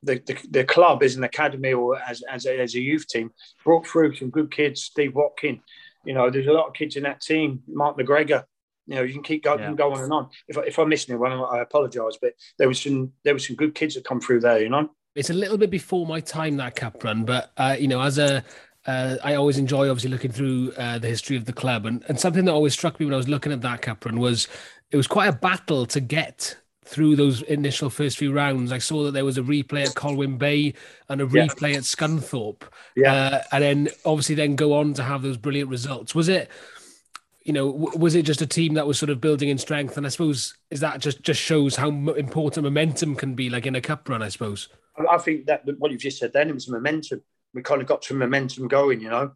the, the, the club as an academy or as as a, as a youth team brought through some good kids. Steve Watkin, you know, there's a lot of kids in that team. Mark McGregor, you know, you can keep going, Yeah. go on and on. If, I- if I'm missing anyone, I apologise, but there was some there was some good kids that come through there. You know, it's a little bit before my time that cup run, but uh, you know, as a uh, I always enjoy obviously looking through uh, the history of the club, and and something that always struck me when I was looking at that cup run was it was quite a battle to get through those initial first few rounds. I saw that there was a replay at Colwyn Bay and a Yeah. replay at Scunthorpe, Yeah. uh, and then obviously then go on to have those brilliant results. Was it? You know, w- was it just a team that was sort of building in strength? And I suppose is that just just shows how m- important momentum can be, like in a cup run. I suppose. I- think that what you've just said then it was momentum. We kind of got some momentum going, you know.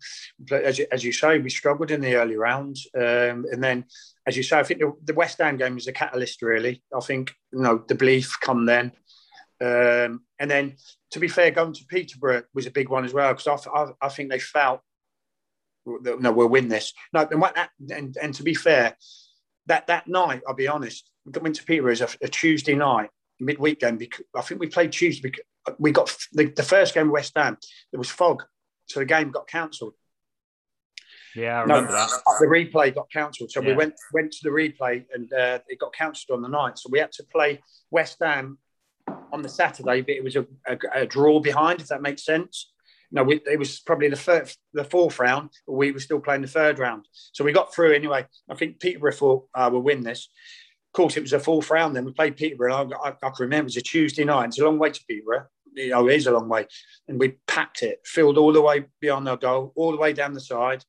As you, as you say, we struggled in the early rounds, um, and then, as you say, I think the, the West Ham game was a catalyst. Really, I think you know the belief come then, um, and then to be fair, going to Peterborough was a big one as well because I, I, I think they felt that, no, we'll win this. No, and, what, that and and to be fair, that that night, I'll be honest, going to Peterborough is a, a Tuesday night midweek game because I think we played Tuesday. Because we got the, the first game West Ham. There was fog, so the game got cancelled. Yeah, I No, remember that. the replay got cancelled. So we went went to the replay and uh, it got cancelled on the night. So we had to play West Ham on the Saturday, but it was a, a, a draw behind, if that makes sense. No, we, it was probably the first, the fourth round, but we were still playing the third round. So we got through anyway. I think Peterborough thought uh, we'll win this. Of course, it was a fourth round. Then we played Peterborough. I, I, I can remember it was a Tuesday night. It's a long way to Peterborough. You know, it is a long way, and we packed it, filled all the way beyond our goal, all the way down the side.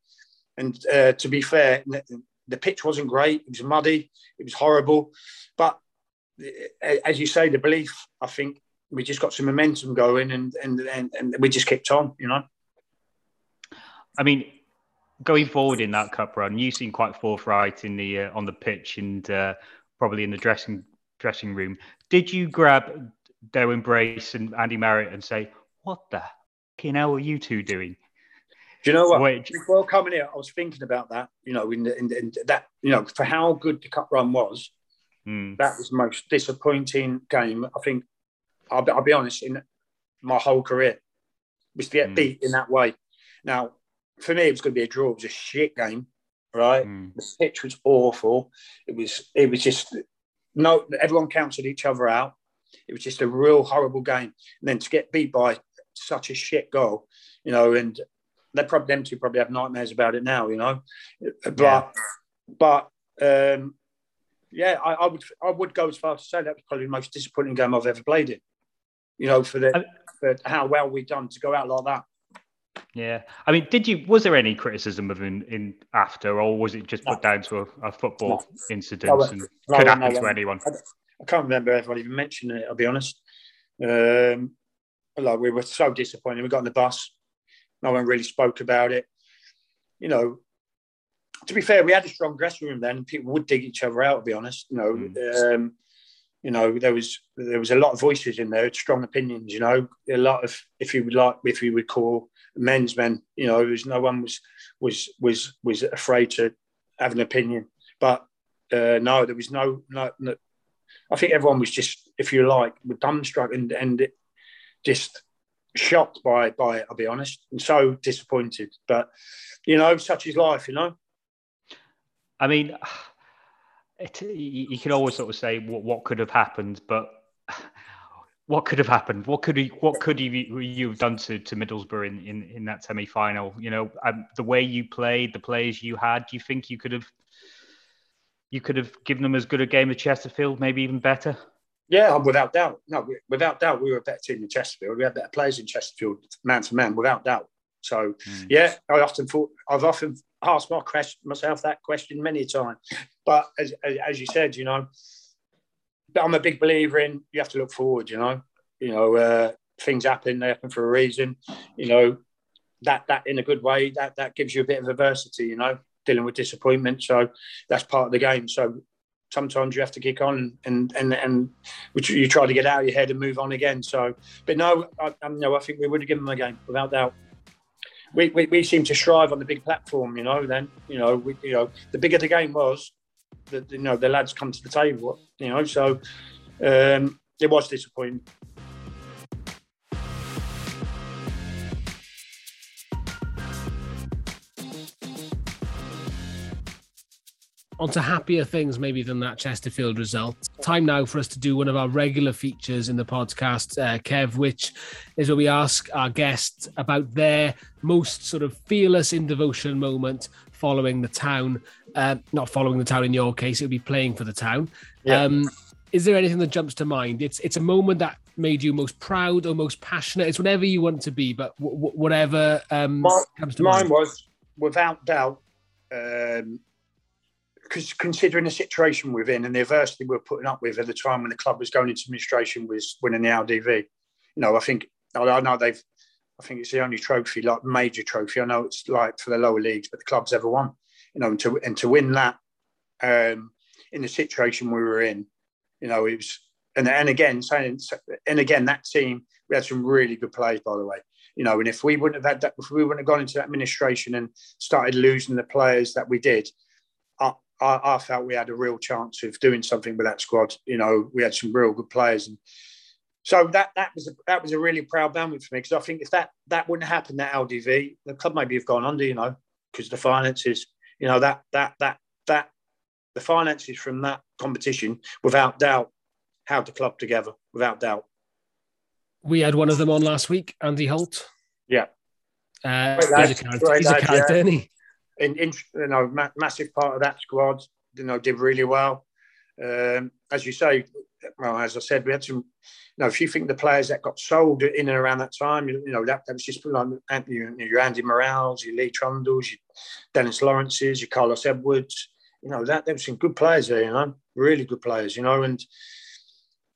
And uh, to be fair, the, pitch wasn't great. It was muddy. It was horrible. But as you say, the belief, I think we just got some momentum going and, and, and, and we just kept on, you know? I mean, going forward in that cup run, you seem quite forthright in the uh, on the pitch and uh, probably in the dressing dressing room. Did you grab Deryn Brace and Andy Marriott and say, "What the fucking hell are you two doing?" Do you know what? Wait. Before coming here, I was thinking about that, you know, in, in, in that, you know, for how good the cup run was, Hmm. that was the most disappointing game, I think, I'll, be- I'll be honest, in my whole career, was to get Mm. beat in that way. Now, for me, it was going to be a draw. It was a shit game, right? Hmm. The pitch was awful. It was, it was just, no, everyone counted each other out. It was just a real horrible game. And then to get beat by such a shit goal, you know, and they probably them two probably have nightmares about it now, you know. But Yeah. but um, yeah, I, I would I would go as far as to say that was probably the most disappointing game I've ever played in. You know, for the I- for how well we've done to go out like that. Yeah, I mean, did you? Was there any criticism of him in after, or was it just put down to a, a football incident No, and no, could happen no, to anyone? I can't remember everyone even mentioning it. I'll be honest. Um, like we were so disappointed. We got on the bus. No one really spoke about it. You know, to be fair, we had a strong dressing room then. People would dig each other out. To be honest, you know, um, you know, there was there was a lot of voices in there, strong opinions. You know, a lot of if you would like, if you would call men's men. You know, there was no one was was was was afraid to have an opinion. But uh, no, there was no, no no. I think everyone was just, if you like, dumbstruck and and just shocked by by it. I'll be honest, and so disappointed. But you know, such is life. You know. I mean, it, you can always sort of say what, what could have happened, but what could have happened? What could you, what could you you have done to, to Middlesbrough in, in, in that semi final? You know, um, the way you played, the players you had. Do you think you could have you could have given them as good a game as Chesterfield, maybe even better? Yeah, without doubt. No, we- without doubt, we were a better team in Chesterfield. We had better players in Chesterfield, man to man, without doubt. So, yeah, I often thought I've often asked my question, myself that question many a time. But as, as, you said, you know, but I'm a big believer in you have to look forward. You know, you know, uh, things happen; they happen for a reason. You know, that that in a good way that that gives you a bit of adversity. You know, dealing with disappointment. So that's part of the game. So sometimes you have to kick on and and and which you try to get out of your head and move on again. So, but no, I, I, no, I think we would have given them a game without doubt. We, we, we seem to strive on the big platform, you know. Then you know, we, you know, the bigger the game was, the you know the lads come to the table, you know. So um, it was disappointing. Onto happier things maybe than that Chesterfield result. Time now for us to do one of our regular features in the podcast, uh, Kev, which is where we ask our guests about their most sort of fearless in devotion moment following the town. Uh, not following the town in your case, it would be playing for the town. Yeah. Um, is there anything that jumps to mind? It's it's a moment that made you most proud or most passionate. It's whatever you want to be, but w- whatever um, Mi- comes to Mine mind. was, without doubt, because considering the situation we're in and the adversity we we're putting up with at the time when the club was going into administration was winning the LDV. You know, I think I I know they've. I think it's the only trophy, like major trophy. I know it's like for the lower leagues, but the club's ever won. You know, and to and to win that um, in the situation we were in, you know, it was. And, and again, saying and again, that team we had some really good players, by the way. You know, and if we wouldn't have had that, if we wouldn't have gone into that administration and started losing the players that we did, I, I, felt we had a real chance of doing something with that squad. You know, we had some real good players, and so that that was a, that was a really proud moment for me because I think if that that wouldn't happen, that LDV, the club maybe have gone under. You know, because the finances, you know, that that that that the finances from that competition, without doubt, held the club together. Without doubt. We had one of them on last week, Andy Holt. Yeah. Uh, he's a character, he's a character yeah. isn't he? In, in you know ma- massive part of that squad you know did really well um, as you say well as I said we had some you know if you think the players that got sold in and around that time you, you know that, that was just like your, your Andy Morrells your Lee Trundles your Dennis Lawrence's your Carlos Edwards you know that there were some good players there you know really good players you know and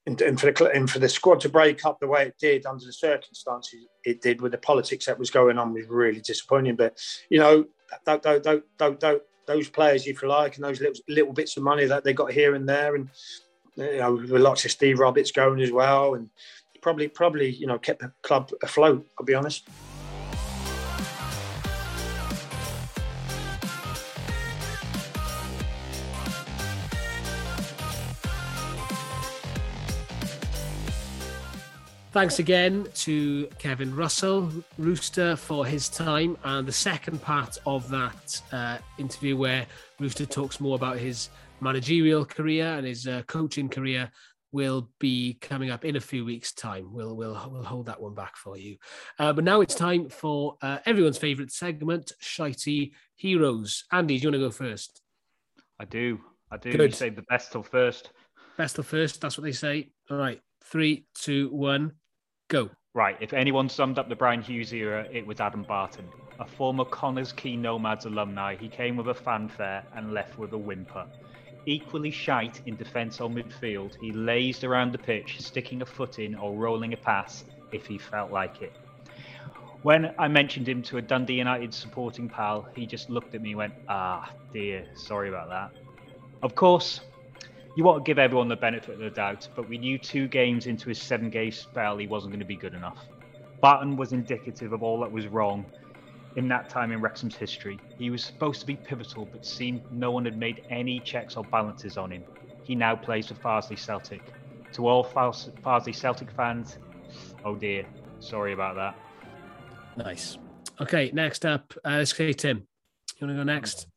and, and for the and for the squad to break up the way it did under the circumstances it did with the politics that was going on was really disappointing. But you know, th- th- th- th- th- those players, if you like, and those little, little bits of money that they got here and there, and you know, with lots of Steve Roberts going as well, and probably probably you know kept the club afloat. I'll be honest. Thanks again to Kevin Russell, Rooster, for his time. And the second part of that uh, interview, where Rooster talks more about his managerial career and his uh, coaching career, will be coming up in a few weeks' time. We'll we'll we'll hold that one back for you. Uh, but now it's time for uh, everyone's favourite segment, Shitey Heroes. Andy, do you want to go first? I do. I do. Good. You save the best till first. Best of first. That's what they say. All right, three, two, one, go. Right, if anyone summed up the Bryan Hughes era, it was Adam Barton. A former Connah's Quay Nomads alumni, he came with a fanfare and left with a whimper. Equally shite in defence or midfield, he lazed around the pitch, sticking a foot in or rolling a pass if he felt like it. When I mentioned him to a Dundee United supporting pal, he just looked at me and went, ah, dear, sorry about that. Of course, you want to give everyone the benefit of the doubt, but we knew two games into his seven game spell he wasn't going to be good enough. Barton was indicative of all that was wrong in that time in Wrexham's history. He was supposed to be pivotal, but seemed no one had made any checks or balances on him. He now plays for Farsley Celtic. To all Fars- Farsley Celtic fans, oh dear, sorry about that. Nice. Okay, next up, uh, let's Tim. You want to go next?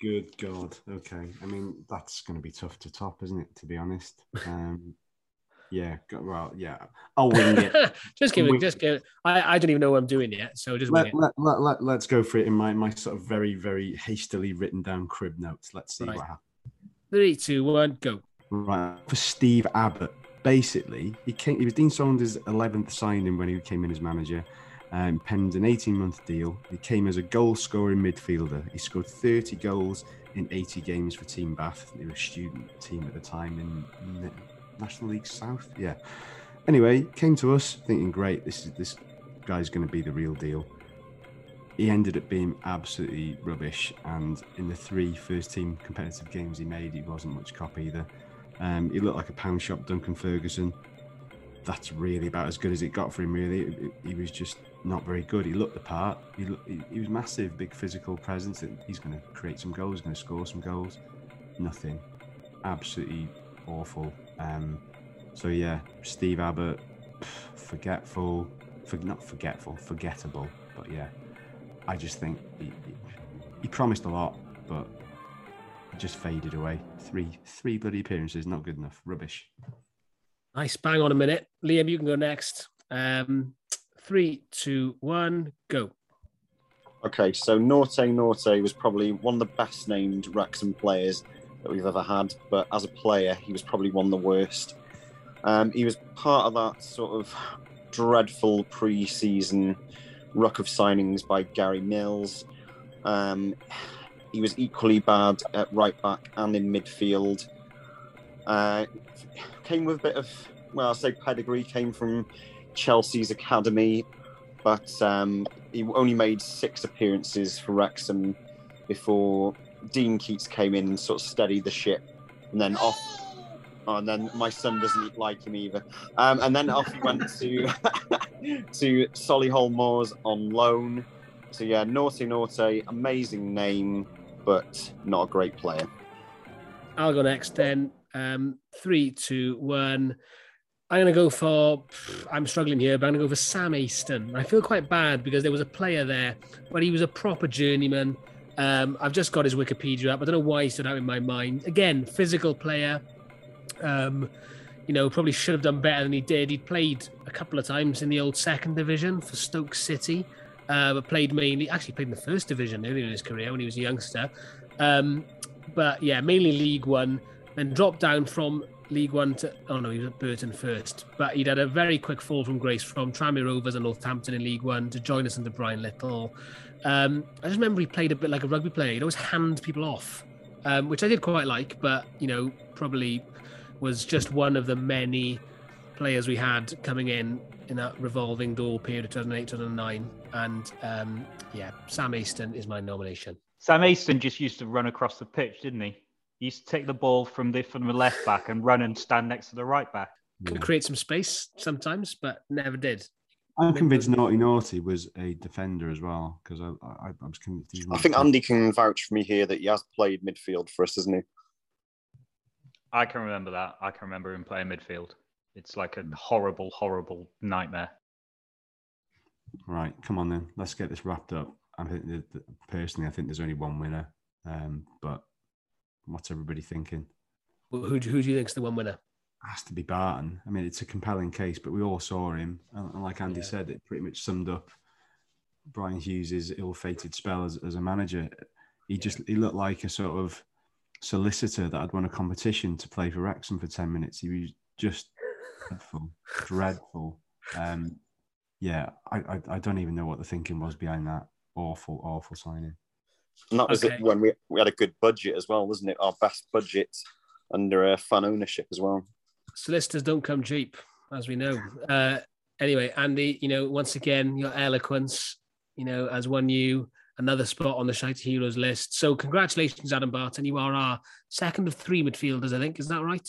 Good God. Okay. I mean, that's going to be tough to top, isn't it? To be honest. Um, yeah. go- Well, yeah. I'll wing it. just give it. Just give it. I, I don't even know what I'm doing yet, so just let, it. let, let, let, let's go for it in my, my sort of very, very hastily written down crib notes. Let's see Right. what happens. Three, two, one, go. Right. For Steve Abbott, basically, he came. He was Dean Saunders' 11th signing when he came in as manager. Um, penned an 18-month deal. He came as a goal-scoring midfielder. He scored 30 goals in 80 games for Team Bath. They were a student team at the time in Na- National League South. Yeah. Anyway, came to us thinking, great, this is this guy's going to be the real deal. He ended up being absolutely rubbish, and in the three first-team competitive games he made, he wasn't much cop either. Um, he looked like a pound shop Duncan Ferguson. That's really about as good as it got for him. Really, he was just not very good. He looked the part. He, he, was massive, big physical presence. He's going to create some goals. Going to score some goals. Nothing. Absolutely awful. Um, So yeah, Steve Abbott, forgetful, for, not forgetful, forgettable. But yeah, I just think he, he promised a lot, but just faded away. Three three bloody appearances, not good enough. Rubbish. Nice, bang on a minute. Liam, you can go next. Um, three, two, one, go. Okay, so Nortei Nortey was probably one of the best named Wrexham players that we've ever had, but as a player, he was probably one of the worst. Um, he was part of that sort of dreadful pre-season ruck of signings by Gary Mills. Um, he was equally bad at right back and in midfield. Uh, came with a bit of, well, I'll say pedigree, came from Chelsea's academy, but um, he only made six appearances for Wrexham before Dean Keates came in and sort of steadied the ship, and then off. Oh, and then my son doesn't like him either. Um, and then off he went to to Solihull Moors on loan. So yeah, Nortei Nortey, amazing name, but not a great player. I'll go next then. Um, three, two, one. I'm going to go for, I'm struggling here, but I'm going to go for Sam Aiston. I feel quite bad because there was a player there, but he was a proper journeyman. Um, I've just got his Wikipedia up. I don't know why he stood out in my mind. Again, physical player. Um, you know, probably should have done better than he did. He played a couple of times in the old second division for Stoke City, uh, but played mainly, actually played in the first division earlier in his career when he was a youngster. Um, but yeah, mainly League One, then dropped down from League One to oh no, he was at Burton first, but he'd had a very quick fall from grace from Tranmere Rovers and Northampton in League One to join us under Brian Little. Um, I just remember he played a bit like a rugby player. He'd always hand people off, um, which I did quite like, but you know probably was just one of the many players we had coming in in that revolving door period of 2008 2009 and um, yeah sam aiston is my nomination Sam Aiston just used to run across the pitch, didn't he? He used to take the ball from the from the left back and run and stand next to the right back. could create some space sometimes but never did I'm convinced Nortei Nortey was a defender as well because I, I, I was convinced. he I was- think Andy can vouch for me here that he has played midfield for us, hasn't he? I can remember that. I can remember him playing midfield. It's like a horrible, horrible nightmare. Right, come on then. Let's get this wrapped up. I think that, that- personally, I think there's only one winner. Um, but what's everybody thinking? who, who do you think's the one winner Has to be Barton. I mean, it's a compelling case, but we all saw him, and, like Andy Yeah. said, it pretty much summed up Bryan Hughes' ill-fated spell as, as a manager. He just he looked like a sort of solicitor that had won a competition to play for Wrexham for ten minutes. He was just dreadful, dreadful. Um, yeah, I, I I don't even know what the thinking was behind that awful, awful signing. And that was Okay. it when we, we had a good budget as well, wasn't it? Our best budget under uh, fan ownership as well. solicitors don't come cheap as we know uh, anyway andy you know once again your eloquence you know has won you another spot on the Shite Heroes list. So congratulations, Adam Barton. You are our second of three midfielders, I think. Is that right?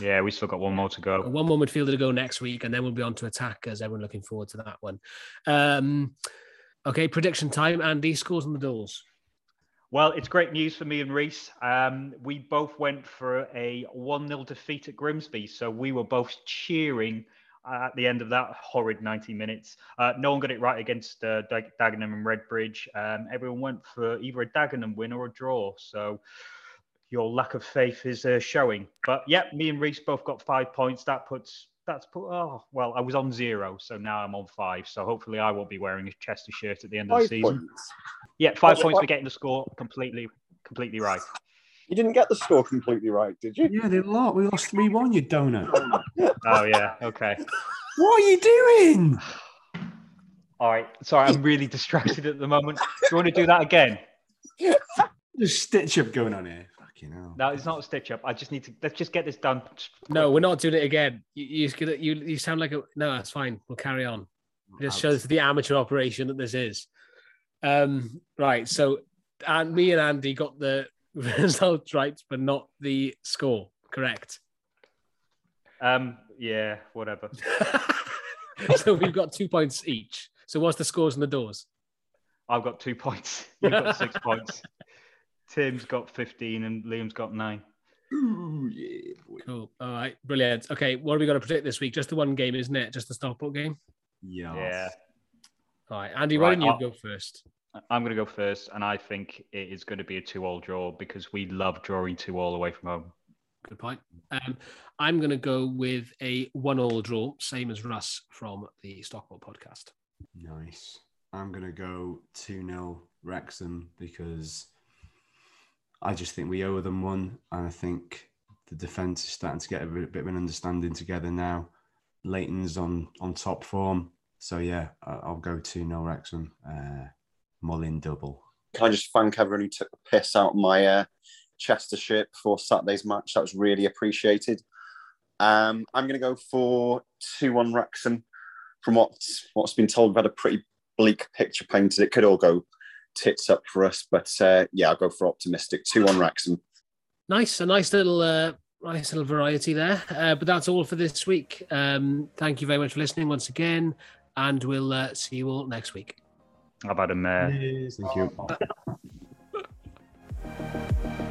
Yeah, we still got one more to go. One more midfielder to go next week, and then we'll be on to attackers. Everyone looking forward to that one. Um, okay, prediction time. Andy scores on the doors. Well, it's great news for me and Reese. Um, we both went for a 1 0 defeat at Grimsby. So we were both cheering at the end of that horrid 90 minutes. Uh, no one got it right against uh, Dag- Dagenham and Redbridge. Um, everyone went for either a Dagenham win or a draw. So your lack of faith is uh, showing. But yeah, me and Reese both got five points. That puts. That's put. Oh well, I was on zero, so now I'm on five. So hopefully, I won't be wearing a Chester shirt at the end of the season. points. Yeah, five Wait, points for getting the score completely, completely right. You didn't get the score completely right, did you? Yeah, they lost. We lost 3 1, you donut. Oh yeah, okay. what are you doing? All right. Sorry, I'm really distracted at the moment. Do you want to do that again? There's stitch up going on here. Fucking hell. No, it's not a stitch up. I just need to let's just get this done. No, we're not doing it again. You, you, you, you sound like a no. That's fine. We'll carry on. Just shows the amateur operation that this is. Um, right. So, and me and Andy got the results right, but not the score. Correct. Um, yeah, whatever. so we've got two points each. So what's the scores and the doors? I've got two points. You've got six points. Tim's got 15 and Liam's got nine. Ooh, yeah, boy. Cool. All right. Brilliant. Okay. What are we going to predict this week? Just the one game, isn't it? Just the Stockport game. Yeah. Yeah. All right. Andy, why don't you I'll- go first? I'm going to go first, and I think it is going to be a two-all draw because we love drawing two-all away from home. Good point. Um, I'm going to go with a one-all draw, same as Russ from the Stockport podcast. Nice. I'm going to go 2 0 Wrexham because I just think we owe them one. And I think the defence is starting to get a bit, of an understanding together now. Leighton's on, on top form. So, yeah, I'll go 2 0 Wrexham. Uh, Mullin double. Can I just thank everyone who took the piss out my uh, Chester shirt before Saturday's match? That was really appreciated. Um, I'm going to go for 2 1 Wrexham. From what's, what's been told, we've had a pretty bleak picture painted. It could all go tits up for us. But uh, yeah, I'll go for optimistic. Two on Wrexham. Nice, a nice little, uh, nice little variety there. Uh, but that's all for this week. Um, thank you very much for listening once again, and we'll uh, see you all next week. I've had a mare. Thank you.